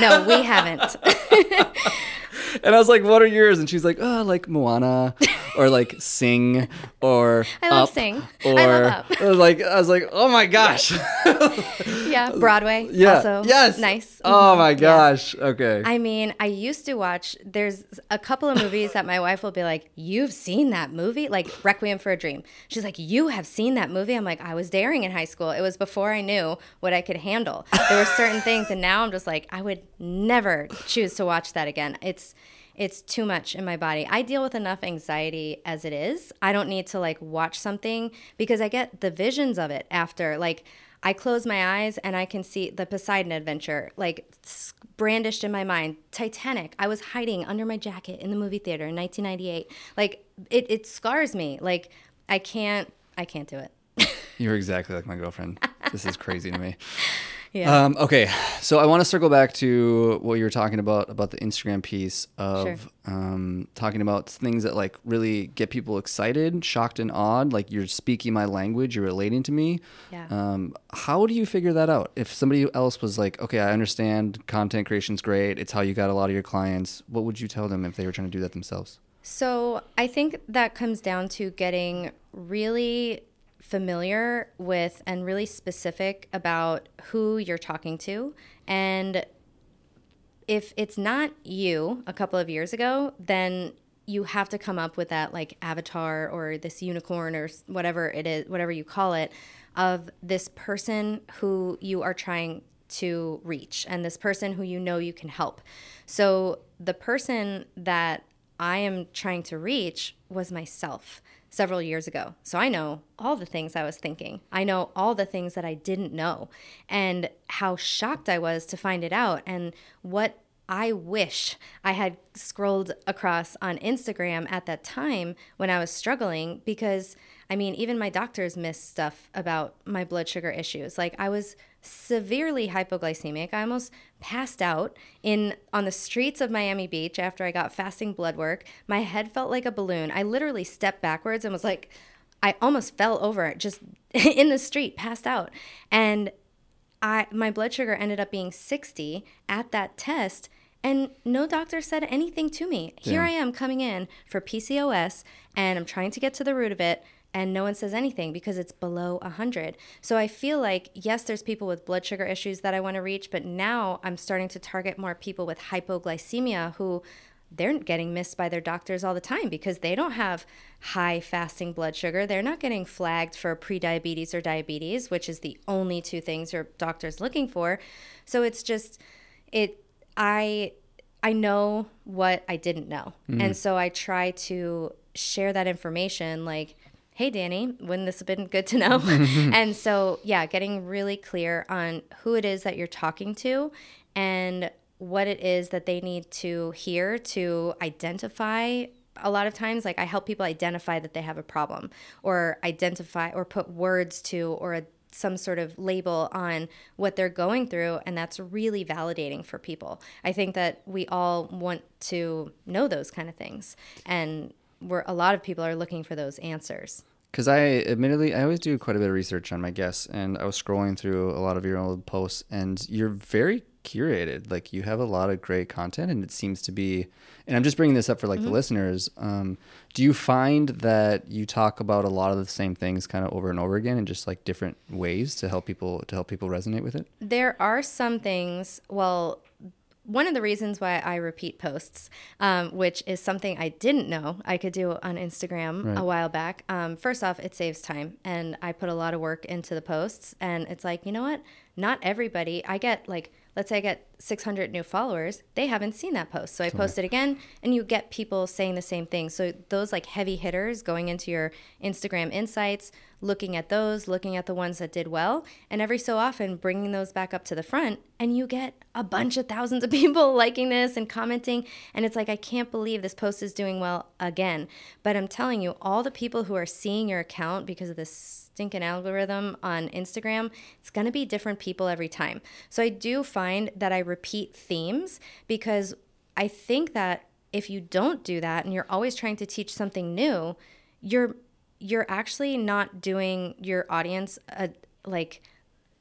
No, we haven't. And I was like, "What are yours?" And she's like, "Oh, like Moana, or like Sing, or I love Up, Sing. or I love Up. I was like, I was like, "Oh my gosh, Yeah, Broadway. yeah, Also yes, nice. Oh Mhm. my Yeah. gosh, okay. I mean, I used to watch. There's a couple of movies that my wife will be like, "You've seen that movie?" Like Requiem for a Dream. She's like, "You have seen that movie?" I'm like, "I was daring in high school. It was before I knew what I could handle. There were certain things, and now I'm just like, I would never choose to watch that again. It's it's too much in my body. I deal with enough anxiety as it is. I don't need to like watch something because I get the visions of it after. Like I close my eyes and I can see the Poseidon adventure like brandished in my mind. Titanic. I was hiding under my jacket in the movie theater in 1998. Like it, it scars me. Like I can't I can't do it. You're exactly like my girlfriend. this is crazy to me. Yeah. Um, okay, so I want to circle back to what you were talking about about the Instagram piece of Sure. um, talking about things that like really get people excited, shocked, and awed. Like you're speaking my language, you're relating to me. Yeah. Um, how do you figure that out? If somebody else was like, "Okay, I understand content creation's great. It's how you got a lot of your clients." What would you tell them if they were trying to do that themselves? So I think that comes down to getting really familiar with and really specific about who you're talking to and if it's not you a couple of years ago, then you have to come up with that like avatar or this unicorn or whatever it is, whatever you call it, of this person who you are trying to reach and this person who you know you can help. So the person that I am trying to reach was myself several years ago. So I know all the things I was thinking. I know all the things that I didn't know and how shocked I was to find it out and what I wish I had scrolled across on Instagram at that time when I was struggling because I mean, even my doctors missed stuff about my blood sugar issues. Like I was severely hypoglycemic. I almost passed out in on the streets of Miami Beach after I got fasting blood work. My head felt like a balloon. I literally stepped backwards and was like I almost fell over just in the street, passed out. And I my blood sugar ended up being 60 at that test and no doctor said anything to me. Here I am coming in for PCOS and I'm trying to get to the root of it and no one says anything because it's below 100. So I feel like, yes, there's people with blood sugar issues that I want to reach, but now I'm starting to target more people with hypoglycemia who they're getting missed by their doctors all the time because they don't have high fasting blood sugar. They're not getting flagged for prediabetes or diabetes, which is the only two things your doctor's looking for. So it's just it I I know what I didn't know. Mm. And so I try to share that information like hey danny wouldn't this have been good to know? And so yeah getting really clear on who it is that you're talking to and what it is that they need to hear to identify. A lot of times like i help people identify that they have a problem or identify or put words to or a, some sort of label on what they're going through and that's really validating for people. I think that we all want to know those kind of things and where a lot of people are looking for those answers because I admittedly I always do quite a bit of research on my guests, and I was scrolling through a lot of your old posts, and you're very curated. Like you have a lot of great content, and it seems to be. And I'm just bringing this up for like mm-hmm. the listeners. Um, do you find that you talk about a lot of the same things kind of over and over again, and just like different ways to help people to help people resonate with it? There are some things. Well, one of the reasons why I repeat posts, um, which is something I didn't know I could do on Instagram right. a while back. Um, first off, it saves time, and I put a lot of work into the posts. And it's like, you know what? Not everybody. I get like, let's say I get 600 new followers. They haven't seen that post, so I post it again, and you get people saying the same thing. So those like heavy hitters going into your Instagram insights looking at those, looking at the ones that did well, and every so often bringing those back up to the front. And you get a bunch of thousands of people liking this and commenting. And it's like, I can't believe this post is doing well again. But I'm telling you, all the people who are seeing your account because of this stinking algorithm on Instagram, it's going to be different people every time. So I do find that I repeat themes because I think that if you don't do that and you're always trying to teach something new, you're you're actually not doing your audience a, like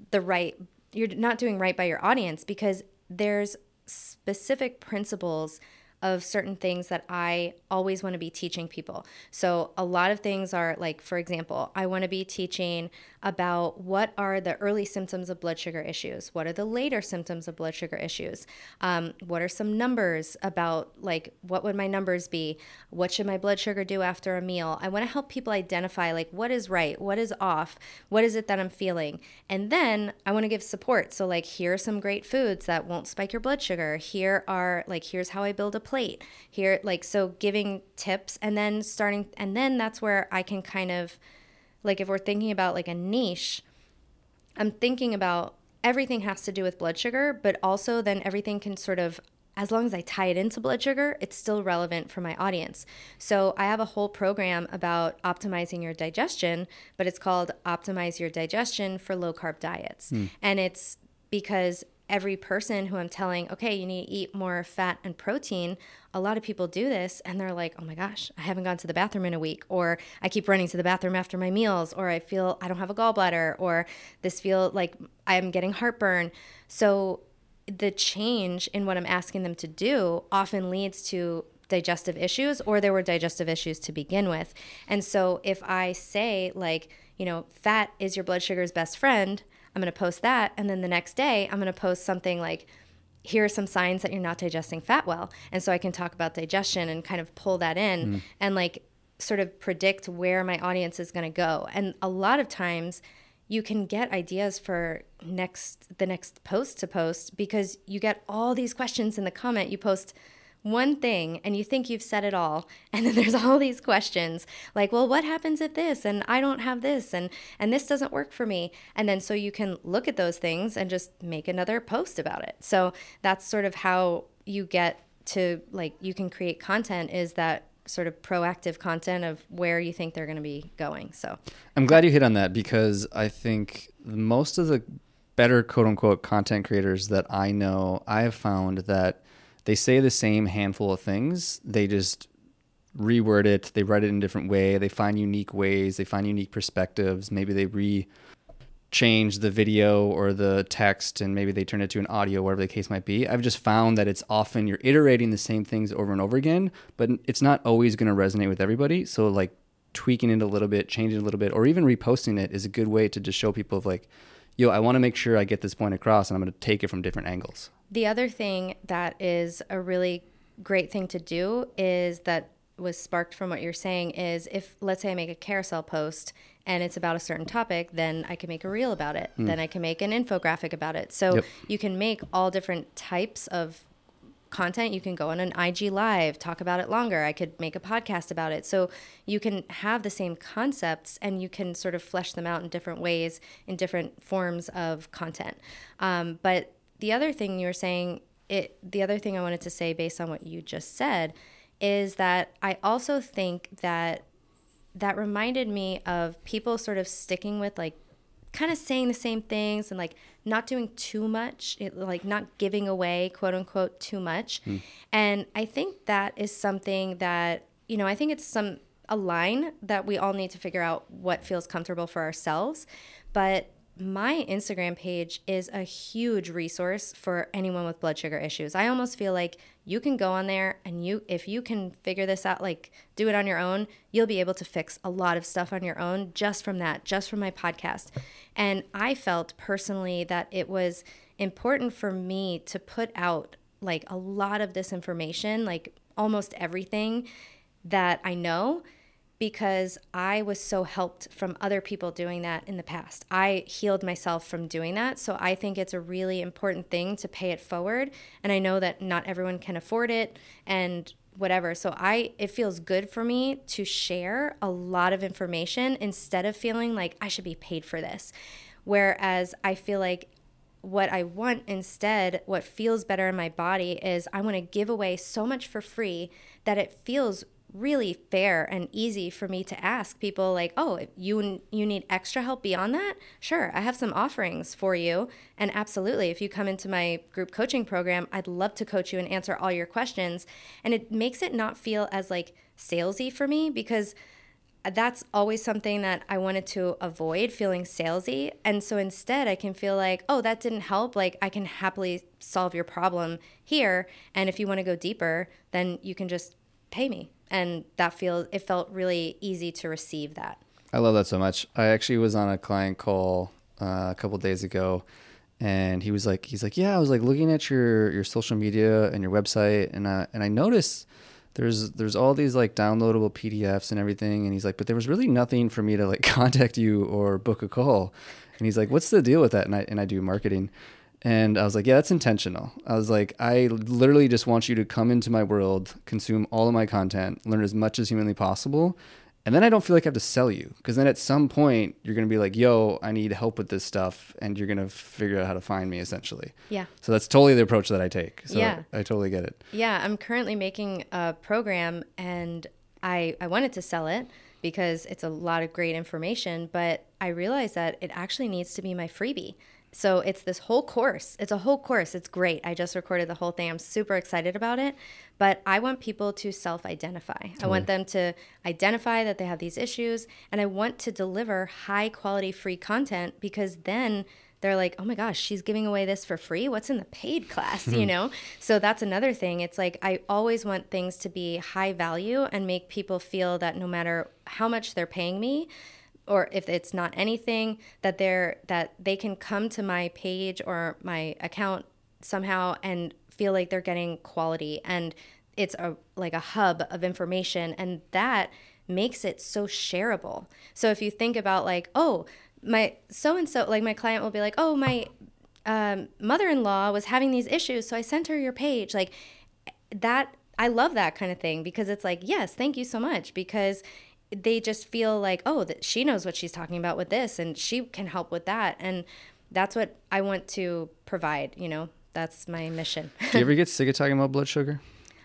the right you're not doing right by your audience because there's specific principles of certain things that I always want to be teaching people. So, a lot of things are like, for example, I want to be teaching about what are the early symptoms of blood sugar issues, what are the later symptoms of blood sugar issues, um, what are some numbers about, like, what would my numbers be, what should my blood sugar do after a meal. I want to help people identify, like, what is right, what is off, what is it that I'm feeling. And then I want to give support. So, like, here are some great foods that won't spike your blood sugar. Here are, like, here's how I build a plate here like so giving tips and then starting and then that's where i can kind of like if we're thinking about like a niche i'm thinking about everything has to do with blood sugar but also then everything can sort of as long as I tie it into blood sugar, it's still relevant for my audience. So I have a whole program about optimizing your digestion, but it's called Optimize Your Digestion for Low Carb Diets. Mm. And it's because every person who I'm telling, okay, you need to eat more fat and protein, a lot of people do this and they're like, oh my gosh, I haven't gone to the bathroom in a week, or I keep running to the bathroom after my meals, or I feel I don't have a gallbladder, or this feel like I'm getting heartburn. So the change in what I'm asking them to do often leads to digestive issues, or there were digestive issues to begin with. And so if I say, like, you know, fat is your blood sugar's best friend, I'm going to post that. And then the next day, I'm going to post something like, here are some signs that you're not digesting fat well. And so I can talk about digestion and kind of pull that in mm. and like sort of predict where my audience is going to go. And a lot of times you can get ideas for next the next post to post because you get all these questions in the comment you post one thing and you think you've said it all and then there's all these questions like well what happens if this? And i don't have this and and this doesn't work for me. And then so you can look at those things and just make another post about it. So that's sort of how you get to like you can create content is that sort of proactive content of where you think they're going to be going so. I'm glad you hit on that because i think most of the better quote unquote content creators that i know i have found that they say the same handful of things. They just reword it. They write it in a different way. They find unique ways. They find unique perspectives. Maybe they re change the video or the text and maybe they turn it to an audio, whatever the case might be. I've just found that it's often you're iterating the same things over and over again, but it's not always going to resonate with everybody. So like tweaking it a little bit, changing it a little bit, or even reposting it is a good way to just show people of like, yo, I want to make sure I get this point across and I'm going to take it from different angles. The other thing that is a really great thing to do is that was sparked from what you're saying is if let's say I make a carousel post and it's about a certain topic, then I can make a reel about it. Mm. Then I can make an infographic about it. So yep. you can make all different types of content. You can go on an IG live, talk about it longer. I could make a podcast about it. So you can have the same concepts and you can sort of flesh them out in different ways, in different forms of content. Um, but the other thing you were saying, it the other thing I wanted to say based on what you just said is that I also think that that reminded me of people sort of sticking with like kind of saying the same things and like not doing too much, it, like not giving away, quote unquote, too much. Mm. And I think that is something that, you know, I think it's some a line that we all need to figure out what feels comfortable for ourselves. But my Instagram page is a huge resource for anyone with blood sugar issues. I almost feel like you can go on there and you if you can figure this out like do it on your own, you'll be able to fix a lot of stuff on your own just from that, just from my podcast. And I felt personally that it was important for me to put out like a lot of this information, like almost everything that I know because I was so helped from other people doing that in the past. I healed myself from doing that. So I think it's a really important thing to pay it forward. And I know that not everyone can afford it and whatever. So I it feels good for me to share a lot of information instead of feeling like I should be paid for this. Whereas I feel like what I want instead, what feels better in my body is I want to give away so much for free that it feels really fair and easy for me to ask people like, "Oh, you you need extra help beyond that? Sure, I have some offerings for you." And absolutely, if you come into my group coaching program, I'd love to coach you and answer all your questions. And it makes it not feel as like salesy for me because that's always something that I wanted to avoid feeling salesy. And so instead, I can feel like, oh, that didn't help. Like, I can happily solve your problem here. And if you want to go deeper, then you can just pay me and that feels it felt really easy to receive that. I love that so much. I actually was on a client call uh, a couple days ago and he was like he's like yeah i was like looking at your your social media and your website and uh, and i noticed there's there's all these like downloadable pdfs and everything and he's like but there was really nothing for me to like contact you or book a call. And he's like what's the deal with that? And i and i do marketing and I was like, yeah, that's intentional. I was like, I literally just want you to come into my world, consume all of my content, learn as much as humanly possible. And then I don't feel like I have to sell you. Because then at some point, you're going to be like, yo, I need help with this stuff. And you're going to figure out how to find me essentially. Yeah. So that's totally the approach that I take. So yeah. I, I totally get it. Yeah. I'm currently making a program and I, I wanted to sell it because it's a lot of great information. But I realized that it actually needs to be my freebie so it's this whole course. It's a whole course. It's great. I just recorded the whole thing. I'm super excited about it. But I want people to self identify. Totally. I want them to identify that they have these issues. And I want to deliver high quality free content because then they're like, oh my gosh, she's giving away this for free. What's in the paid class? Hmm. you know? So that's another thing. It's like I always want things to be high value and make people feel that no matter how much they're paying me, or if it's not anything that they're that they can come to my page or my account somehow and feel like they're getting quality and it's a like a hub of information and that makes it so shareable. So if you think about like, oh, my so and so like my client will be like, "Oh, my um, mother-in-law was having these issues, so I sent her your page." Like that I love that kind of thing because it's like, "Yes, thank you so much." Because they just feel like, "Oh, that she knows what she's talking about with this and she can help with that." And that's what I want to provide, you know. That's my mission. Do you ever get sick of talking about blood sugar?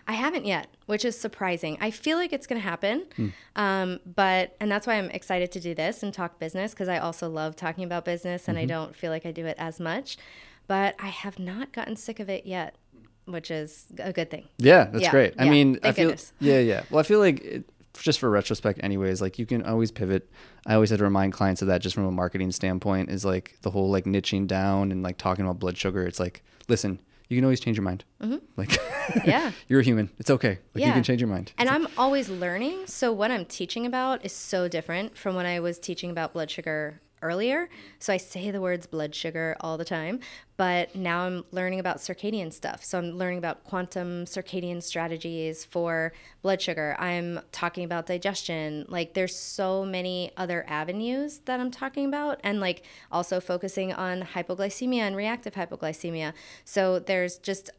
I haven't yet, which is surprising. I feel like it's going to happen, um, but and that's why I'm excited to do this and talk business because I also love talking about business, and I don't feel like I do it as much. But I have not gotten sick of it yet, which is a good thing. Yeah, that's Yeah, great. I yeah, mean, I feel goodness. yeah, yeah. Well, I feel like it, just for retrospect, anyways, like you can always pivot. I always had to remind clients of that, just from a marketing standpoint, is like the whole like niching down and like talking about blood sugar. It's like, listen, you can always change your mind. Like, Mm-hmm. Yeah. you're a human. It's okay. Like you can change your mind. And I'm always learning. So what I'm teaching about is so different from when I was teaching about blood sugar earlier. So I say the words blood sugar all the time, but now I'm learning about circadian stuff. So I'm learning about quantum circadian strategies for blood sugar. I'm talking about digestion. Like there's so many other avenues that I'm talking about and like also focusing on hypoglycemia and reactive hypoglycemia. So there's just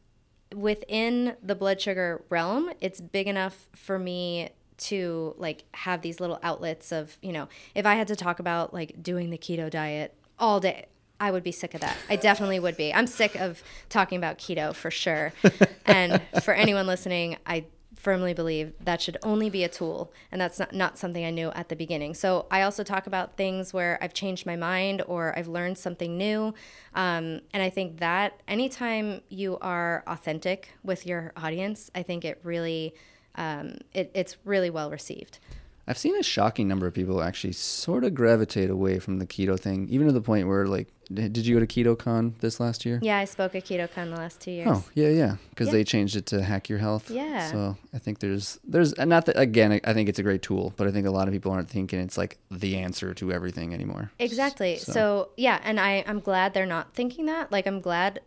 within the blood sugar realm, it's big enough for me to like have these little outlets of, you know, if I had to talk about like doing the keto diet all day, I would be sick of that. I definitely would be. I'm sick of talking about keto for sure. and for anyone listening, I firmly believe that should only be a tool and that's not, not something i knew at the beginning so i also talk about things where i've changed my mind or i've learned something new um, and i think that anytime you are authentic with your audience i think it really um, it, it's really well received I've seen a shocking number of people actually sort of gravitate away from the keto thing, even to the point where like, did you go to KetoCon this last year? yeah i spoke at ketocon the last two years Oh yeah, yeah, because Yeah. they changed it to hack your health. Yeah. So I think there's there's not that again I- think it's a great tool, but I think a lot of people aren't thinking it's like the answer to everything anymore. Exactly. So- So, yeah, and I I'm glad they're not thinking that. Like I'm glad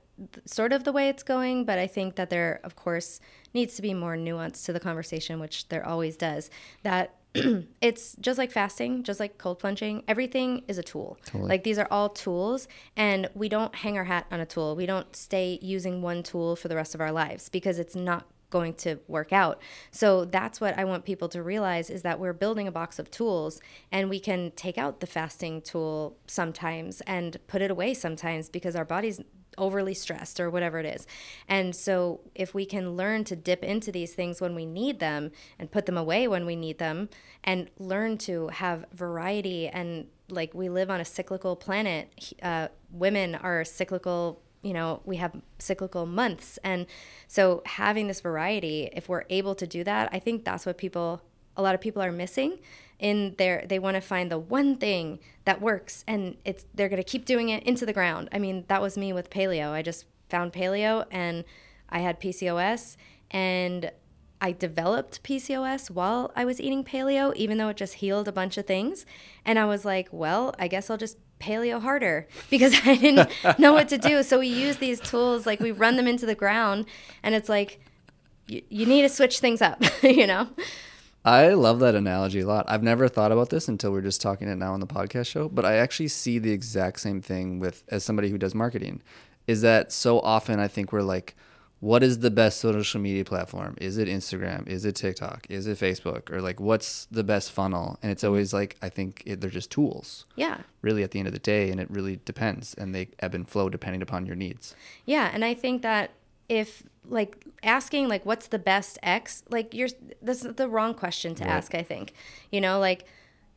sort of the way it's going, but I think that there of course needs to be more nuance to the conversation, which there always does. That it's just like fasting, just like cold plunging. Everything is a tool. Totally. Like these are all tools, and we don't hang our hat on a tool. We don't stay using one tool for the rest of our lives because it's not going to work out. So that's what I want people to realize is that we're building a box of tools and we can take out the fasting tool sometimes and put it away sometimes because our body's overly stressed or whatever it is. And so if we can learn to dip into these things when we need them and put them away when we need them and learn to have variety and like we live on a cyclical planet, uh, women are cyclical you know we have cyclical months. And so having this variety if we're able to do that i think that's what people a lot of people are missing in their they want to find the one thing that works and it's they're going to keep doing it into the ground. I mean that was me with paleo. I just found paleo and i had pcos and I developed PCOS while I was eating paleo, even though it just healed a bunch of things. And I was like, well, I guess I'll just paleo harder because I didn't know what to do. So we use these tools, like we run them into the ground, and it's like, you, you need to switch things up, you know? I love that analogy a lot. I've never thought about this until we're just talking it now on the podcast show, but I actually see the exact same thing with as somebody who does marketing. Is that so often I think we're like, what is the best social media platform? Is it Instagram? Is it TikTok? Is it Facebook? Or like, what's the best funnel? And it's always like, I think it, they're just tools, Yeah. really, at the end of the day, and it really depends, and they ebb and flow depending upon your needs. Yeah, and I think that if like asking like what's the best X, like you're this is the wrong question to Right. ask, I think. You know, like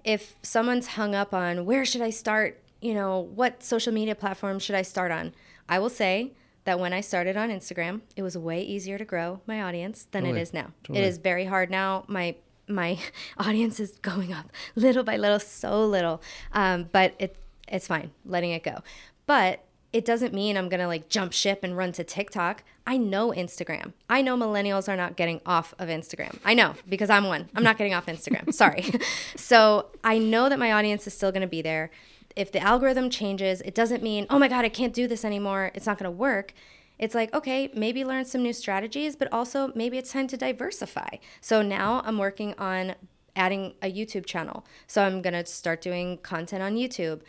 if someone's hung up on where should I start, you know, what social media platform should I start on? I will say that when I started on Instagram, it was way easier to grow my audience than Totally. it is now. Totally. It is very hard now. My my audience is going up little by little, so little. Um, but it it's fine, letting it go. But it doesn't mean I'm gonna like jump ship and run to TikTok. I know Instagram. I know millennials are not getting off of Instagram. I know because I'm one. I'm not getting off Instagram. Sorry. so I know that my audience is still gonna be there. If the algorithm changes, it doesn't mean, oh my God, I can't do this anymore. It's not gonna work. it's like, okay, maybe learn some new strategies, but also maybe it's time to diversify. So now I'm working on adding a YouTube channel. So I'm going to start doing content on YouTube,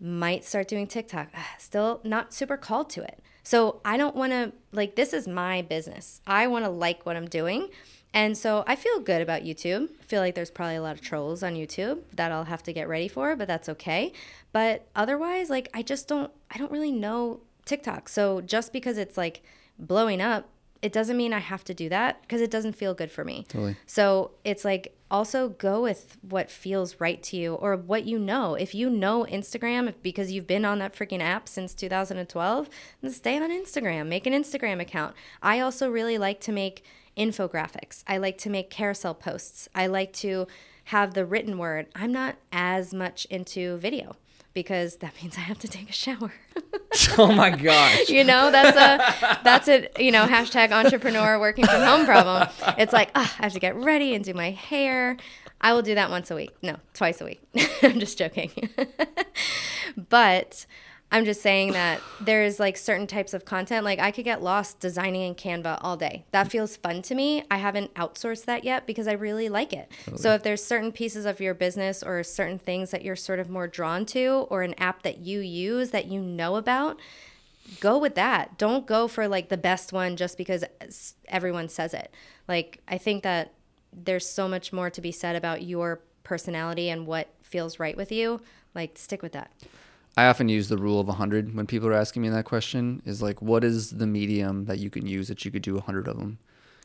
might start doing TikTok. Ah, still not super called to it. So I don't want to, like, this is my business. I want to like what I'm doing. And so I feel good about YouTube. I feel like there's probably a lot of trolls on YouTube that I'll have to get ready for, but that's okay. But otherwise, like I just don't I don't really know TikTok. So just because it's like blowing up, it doesn't mean I have to do that because it doesn't feel good for me. Totally. So it's like also go with what feels right to you or what you know. If you know Instagram if, because you've been on that freaking app since 2012, then stay on Instagram. Make an Instagram account. I also really like to make infographics. I like to make carousel posts. I like to have the written word. I'm not as much into video because that means I have to take a shower. oh my gosh. you know, that's a that's a you know hashtag entrepreneur working from home problem. It's like oh, I have to get ready and do my hair. I will do that once a week. No, twice a week. I'm just joking. but I'm just saying that there's like certain types of content. Like I could get lost designing in Canva all day. That feels fun to me. I haven't outsourced that yet because I really like it. Totally. So if there's certain pieces of your business or certain things that you're sort of more drawn to or an app that you use that you know about, go with that. Don't go for like the best one just because everyone says it. Like I think that there's so much more to be said about your personality and what feels right with you. Like stick with that. I often use the rule of 100 when people are asking me that question is like, what is the medium that you can use that you could do 100 of them?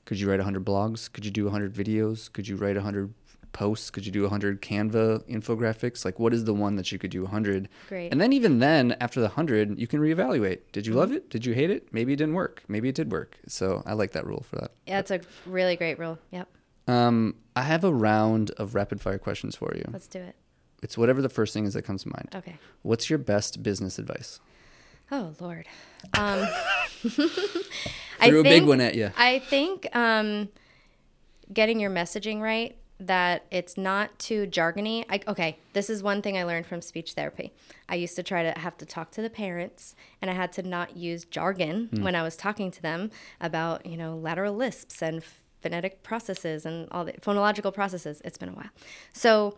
Could you write 100 blogs? Could you do 100 videos? Could you write 100 posts? Could you do 100 Canva infographics? Like, what is the one that you could do 100? Great. And then, even then, after the 100, you can reevaluate. Did you love it? Did you hate it? Maybe it didn't work. Maybe it did work. So, I like that rule for that. Yeah, it's a really great rule. Yep. Um, I have a round of rapid fire questions for you. Let's do it. It's whatever the first thing is that comes to mind. Okay. What's your best business advice? Oh Lord. Um, I Threw think, a big one at you. I think um, getting your messaging right. That it's not too jargony. I, okay, this is one thing I learned from speech therapy. I used to try to have to talk to the parents, and I had to not use jargon mm. when I was talking to them about, you know, lateral lisps and phonetic processes and all the phonological processes. It's been a while. So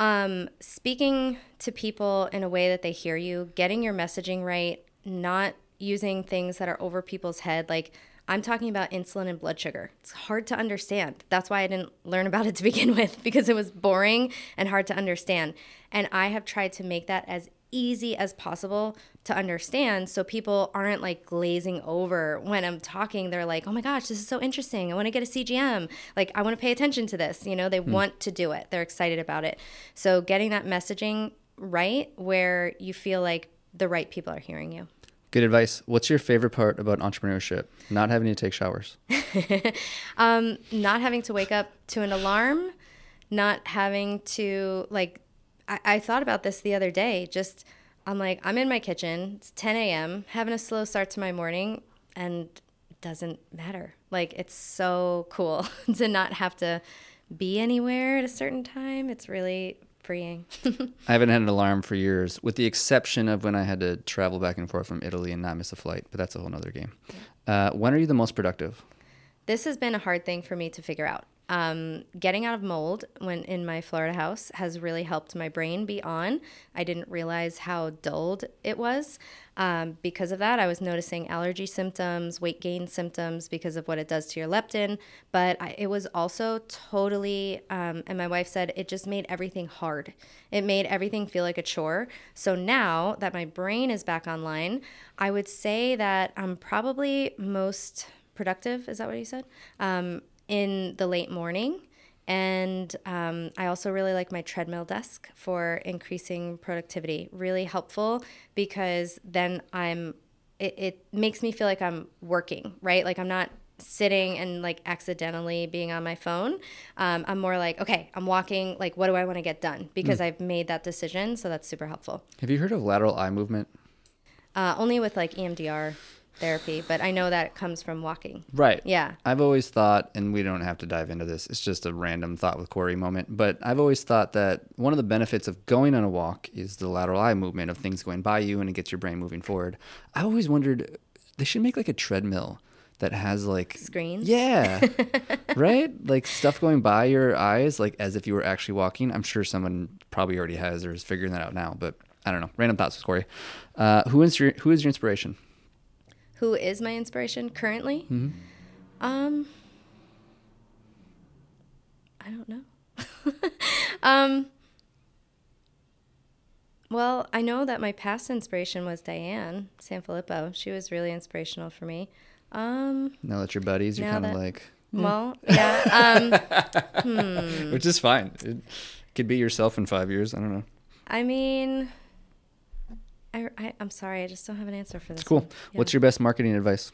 um, speaking to people in a way that they hear you, getting your messaging right, not using things that are over people's head. Like I'm talking about insulin and blood sugar. It's hard to understand. That's why I didn't learn about it to begin with because it was boring and hard to understand. And I have tried to make that as easy as possible to understand so people aren't like glazing over when I'm talking. They're like, oh my gosh, this is so interesting. I want to get a CGM. Like, I want to pay attention to this. You know, they mm. want to do it, they're excited about it. So, getting that messaging right where you feel like the right people are hearing you. Good advice. What's your favorite part about entrepreneurship? Not having to take showers. um, not having to wake up to an alarm, not having to like I, I thought about this the other day. Just, I'm like, I'm in my kitchen. It's 10 a.m., having a slow start to my morning, and it doesn't matter. Like, it's so cool to not have to be anywhere at a certain time. It's really freeing. I haven't had an alarm for years, with the exception of when I had to travel back and forth from Italy and not miss a flight, but that's a whole other game. Uh, when are you the most productive? This has been a hard thing for me to figure out. Um, getting out of mold when in my Florida house has really helped my brain be on. I didn't realize how dulled it was. Um, because of that, I was noticing allergy symptoms, weight gain symptoms because of what it does to your leptin. But I, it was also totally, um, and my wife said it just made everything hard. It made everything feel like a chore. So now that my brain is back online, I would say that I'm probably most productive. Is that what you said? Um, in the late morning. And um, I also really like my treadmill desk for increasing productivity. Really helpful because then I'm, it, it makes me feel like I'm working, right? Like I'm not sitting and like accidentally being on my phone. Um, I'm more like, okay, I'm walking. Like, what do I want to get done? Because mm. I've made that decision. So that's super helpful. Have you heard of lateral eye movement? Uh, only with like EMDR therapy, but I know that it comes from walking. Right. Yeah. I've always thought, and we don't have to dive into this, it's just a random thought with Corey moment, but I've always thought that one of the benefits of going on a walk is the lateral eye movement of things going by you and it gets your brain moving forward. I always wondered they should make like a treadmill that has like Screens? Yeah, right. Like stuff going by your eyes, like as if you were actually walking. I'm sure someone probably already has or is figuring that out now. But I don't know. Random thoughts, with Corey. Uh, who is your Who is your inspiration? Who is my inspiration currently? Um, I don't know. um, well, I know that my past inspiration was Diane Sanfilippo. She was really inspirational for me. Um, Now that you're buddies, you're kind of like, well, yeah. Um, which is fine. It could be yourself in five years. I don't know. I mean, I, I, I'm sorry, I just don't have an answer for this. Cool. one. What's your best marketing advice?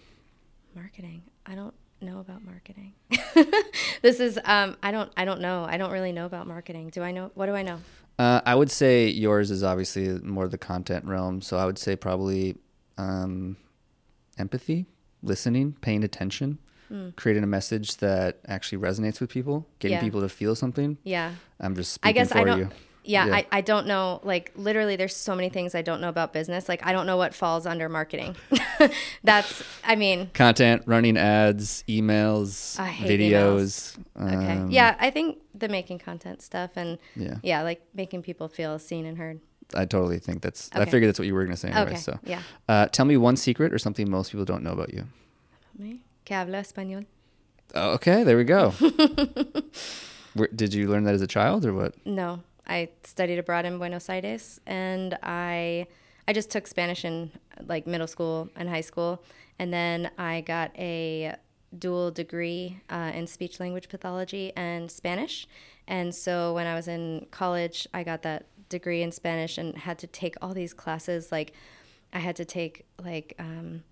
marketing? I don't know about marketing. this is um, I don't I don't know. I don't really know about marketing. Do I know? What do I know? Uh, I would say yours is obviously more the content realm. So I would say probably um, empathy, listening, paying attention, creating a message that actually resonates with people, getting Yeah. people to feel something. Yeah. I'm just I speaking guess for I don't. you. Yeah, Yeah. I, I don't know. Like literally, there's so many things I don't know about business. Like I don't know what falls under marketing. That's. I mean. Content, running ads, emails, videos. Okay. um, yeah, I think the making content stuff and Yeah. yeah, like making people feel seen and heard. I totally think that's. I figured that's what you were going to say anyway. Okay. So, Yeah. uh, tell me one secret or something most people don't know about you. Me? Que habla español? Oh, okay, there we go. Where, did you learn that as a child or what? No, I studied abroad in Buenos Aires, and I I just took Spanish in like middle school and high school, and then I got a dual degree uh, in speech language pathology and Spanish. And so when I was in college, I got that degree in Spanish and had to take all these classes. Like I had to take like um,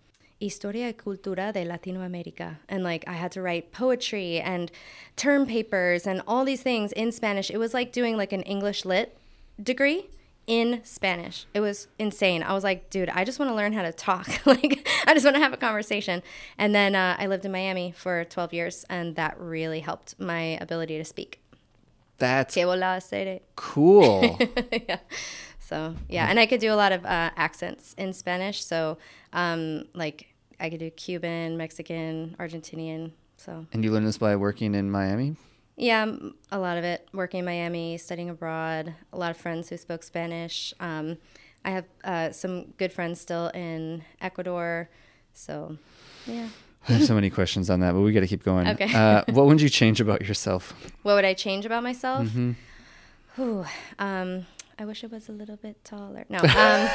Historia y Cultura de Latinoamérica. And like I had to write poetry and term papers and all these things in Spanish. It was like doing like an English lit degree in Spanish. It was insane. I was like, dude, I just want to learn how to talk. like I just want to have a conversation. And then uh, I lived in Miami for 12 years and that really helped my ability to speak. That's hacer cool. yeah. So yeah, and I could do a lot of uh, accents in Spanish. So um, like I could do Cuban, Mexican, Argentinian. So and you learned this by working in Miami? yeah, a lot of it. Working in Miami, studying abroad. A lot of friends who spoke Spanish. Um, I have uh, some good friends still in Ecuador. So yeah. I have so many questions on that, but we got to keep going. Okay. Uh, what would you change about yourself? What would I change about myself? Mm-hmm. Whew, um, I wish I was a little bit taller. No, um,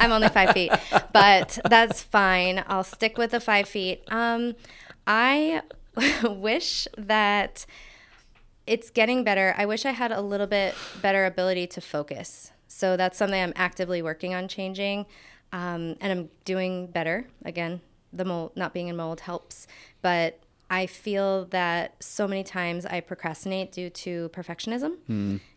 I'm only five feet, but that's fine. I'll stick with the five feet. Um, I wish that it's getting better. I wish I had a little bit better ability to focus. So that's something I'm actively working on changing, um, and I'm doing better. Again, the mold not being in mold helps, but I feel that so many times I procrastinate due to perfectionism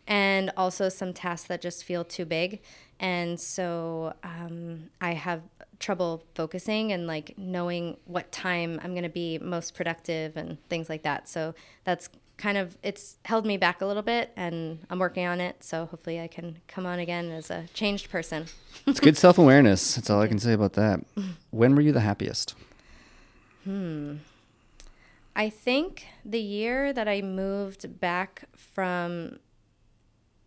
and also some tasks that just feel too big. And so um, I have trouble focusing and like knowing what time I'm going to be most productive and things like that. So that's kind of it's held me back a little bit and I'm working on it. So hopefully I can come on again as a changed person. It's good self awareness. That's all I can say about that. When were you the happiest? I think the year that I moved back from,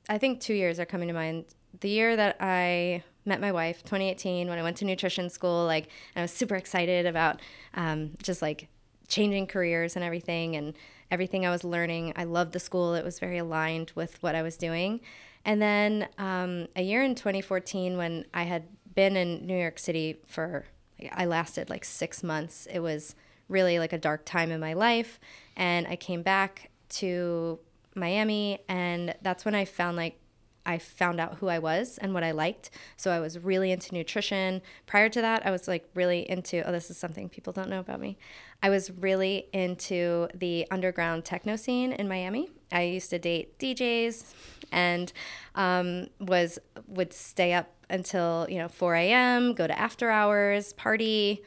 I think two years are coming to mind. The year that I met my wife, 2018, when I went to nutrition school, like I was super excited about um, just like changing careers and everything and everything I was learning. I loved the school, it was very aligned with what I was doing. And then um, a year in 2014, when I had been in New York City for, I lasted like six months. It was really like a dark time in my life. And I came back to Miami, and that's when I found like I found out who I was and what I liked. So I was really into nutrition. Prior to that, I was like really into oh, this is something people don't know about me. I was really into the underground techno scene in Miami. I used to date DJs and um, was would stay up until you know 4 a.m. Go to after hours, party,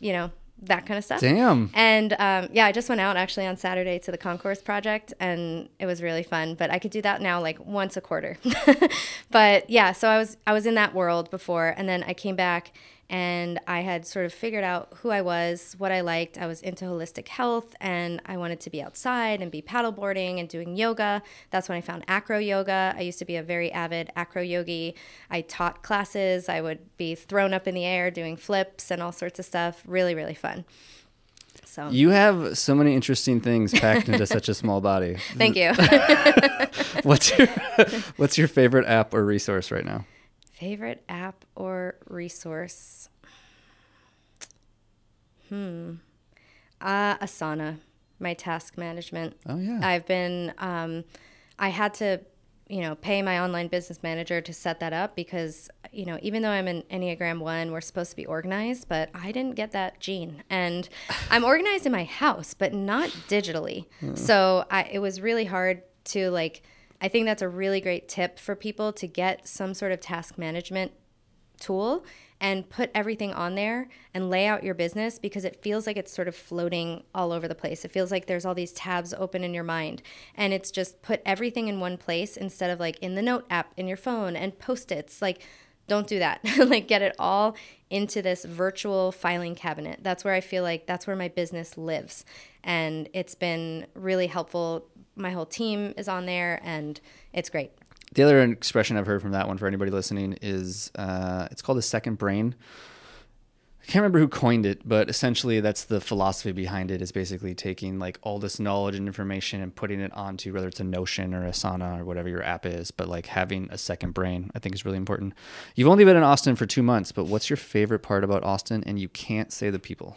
you know that kind of stuff. Damn. And um, yeah, I just went out actually on Saturday to the Concourse Project, and it was really fun. But I could do that now, like once a quarter. but yeah, so I was I was in that world before, and then I came back, and I had sort of figured out who I was, what I liked. I was into holistic health and I wanted to be outside and be paddleboarding and doing yoga. That's when I found acro yoga. I used to be a very avid acro yogi. I taught classes. I would be thrown up in the air doing flips and all sorts of stuff. Really, really fun. So You have so many interesting things packed into such a small body. thank you. What's your What's your favorite app or resource right now? Favorite app or resource? Hmm. Uh, Asana, my task management. Oh yeah. I've been, um, I had to, you know, pay my online business manager to set that up because, you know, even though I'm an Enneagram one, we're supposed to be organized, but I didn't get that gene. And I'm organized in my house, but not digitally. So I, it was really hard to like, I think that's a really great tip for people to get some sort of task management tool and put everything on there and lay out your business because it feels like it's sort of floating all over the place. It feels like there's all these tabs open in your mind and it's just put everything in one place instead of like in the note app in your phone and post-its. Like don't do that. like get it all into this virtual filing cabinet. That's where I feel like that's where my business lives. And it's been really helpful. My whole team is on there and it's great. the other expression I've heard from that one for anybody listening is uh, it's called a second brain. I can't remember who coined it, but essentially that's the philosophy behind it is basically taking like all this knowledge and information and putting it onto whether it's a Notion or Asana or whatever your app is, but like having a second brain I think is really important. You've only been in Austin for two months, but what's your favorite part about Austin? And you can't say the people.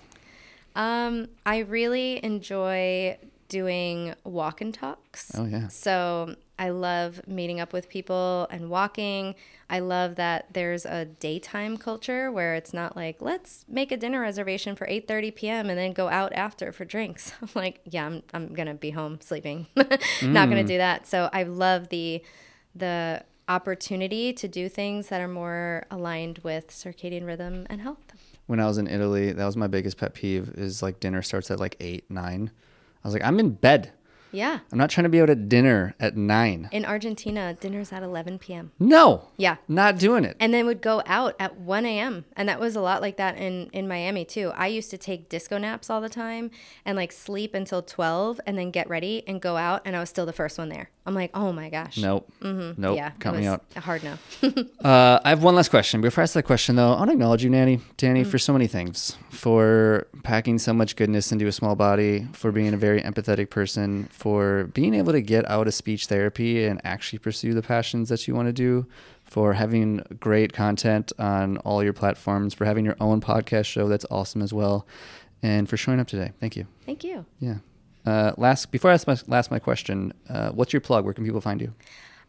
Um, I really enjoy doing walk and talks. Oh, yeah. So I love meeting up with people and walking. I love that there's a daytime culture where it's not like let's make a dinner reservation for 8:30 p.m. and then go out after for drinks. I'm like, yeah, I'm I'm going to be home sleeping. not going to mm. do that. So I love the the opportunity to do things that are more aligned with circadian rhythm and health. when I was in Italy, that was my biggest pet peeve is like dinner starts at like eight, nine. I was like, I'm in bed. Yeah. I'm not trying to be out at dinner at nine. In Argentina, dinner's at 11 p.m. No. Yeah. Not doing it. And then would go out at 1 a.m. And that was a lot like that in, in Miami too. I used to take disco naps all the time and like sleep until 12 and then get ready and go out. And I was still the first one there. I'm like, oh my gosh. Nope. Nope. Mm-hmm. Yeah. Count it me out. A hard no. Uh, I have one last question. Before I ask that question, though, I want to acknowledge you, Nanny, Danny, for so many things. For packing so much goodness into a small body, for being a very empathetic person, for being able to get out of speech therapy and actually pursue the passions that you want to do, for having great content on all your platforms, for having your own podcast show that's awesome as well, and for showing up today. Thank you. Thank you. Yeah. Uh, last before I ask my last my question, uh, what's your plug? Where can people find you?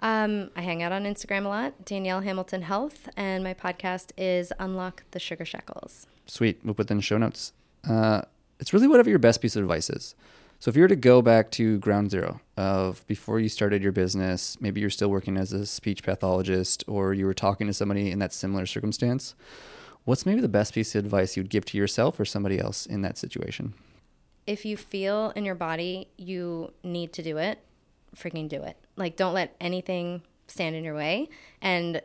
Um, I hang out on Instagram a lot, Danielle Hamilton Health, and my podcast is Unlock the Sugar Shackles. Sweet. We'll put that in the show notes. Uh, it's really whatever your best piece of advice is. So if you were to go back to ground zero of before you started your business, maybe you're still working as a speech pathologist or you were talking to somebody in that similar circumstance, what's maybe the best piece of advice you'd give to yourself or somebody else in that situation? if you feel in your body you need to do it, freaking do it. Like, don't let anything stand in your way. And,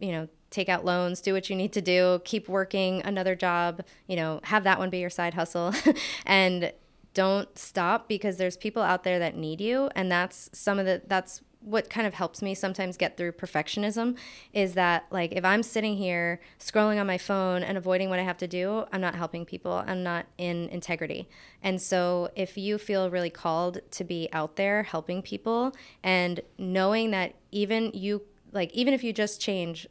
you know, take out loans, do what you need to do, keep working another job, you know, have that one be your side hustle. and don't stop because there's people out there that need you. And that's some of the, that's, what kind of helps me sometimes get through perfectionism is that like if I'm sitting here scrolling on my phone and avoiding what I have to do, I'm not helping people. I'm not in integrity. And so if you feel really called to be out there helping people and knowing that even you like even if you just change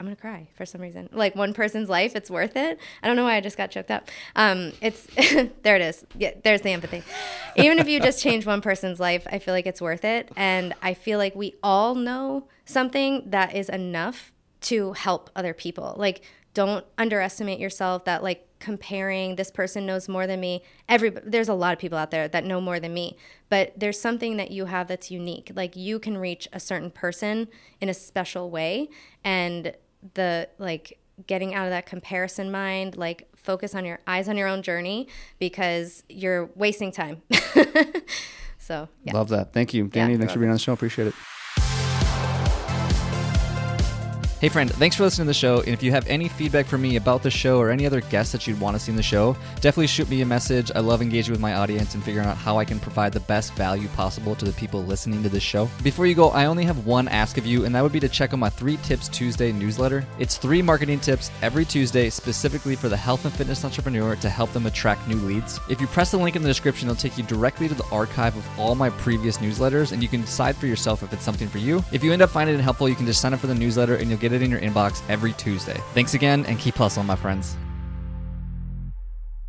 I'm gonna cry for some reason. Like one person's life, it's worth it. I don't know why I just got choked up. Um, it's there it is. Yeah, there's the empathy. Even if you just change one person's life, I feel like it's worth it. And I feel like we all know something that is enough to help other people. Like don't underestimate yourself. That like comparing this person knows more than me. Every there's a lot of people out there that know more than me, but there's something that you have that's unique. Like you can reach a certain person in a special way, and the like getting out of that comparison mind like focus on your eyes on your own journey because you're wasting time so yeah Love that. Thank you, Danny. Yeah. thanks for being on the show. Appreciate it. Hey, friend, thanks for listening to the show. And if you have any feedback for me about the show or any other guests that you'd want to see in the show, definitely shoot me a message. I love engaging with my audience and figuring out how I can provide the best value possible to the people listening to this show. Before you go, I only have one ask of you, and that would be to check out my Three Tips Tuesday newsletter. It's three marketing tips every Tuesday specifically for the health and fitness entrepreneur to help them attract new leads. If you press the link in the description, it'll take you directly to the archive of all my previous newsletters, and you can decide for yourself if it's something for you. If you end up finding it helpful, you can just sign up for the newsletter and you'll get it in your inbox every Tuesday. Thanks again, and keep hustling, my friends.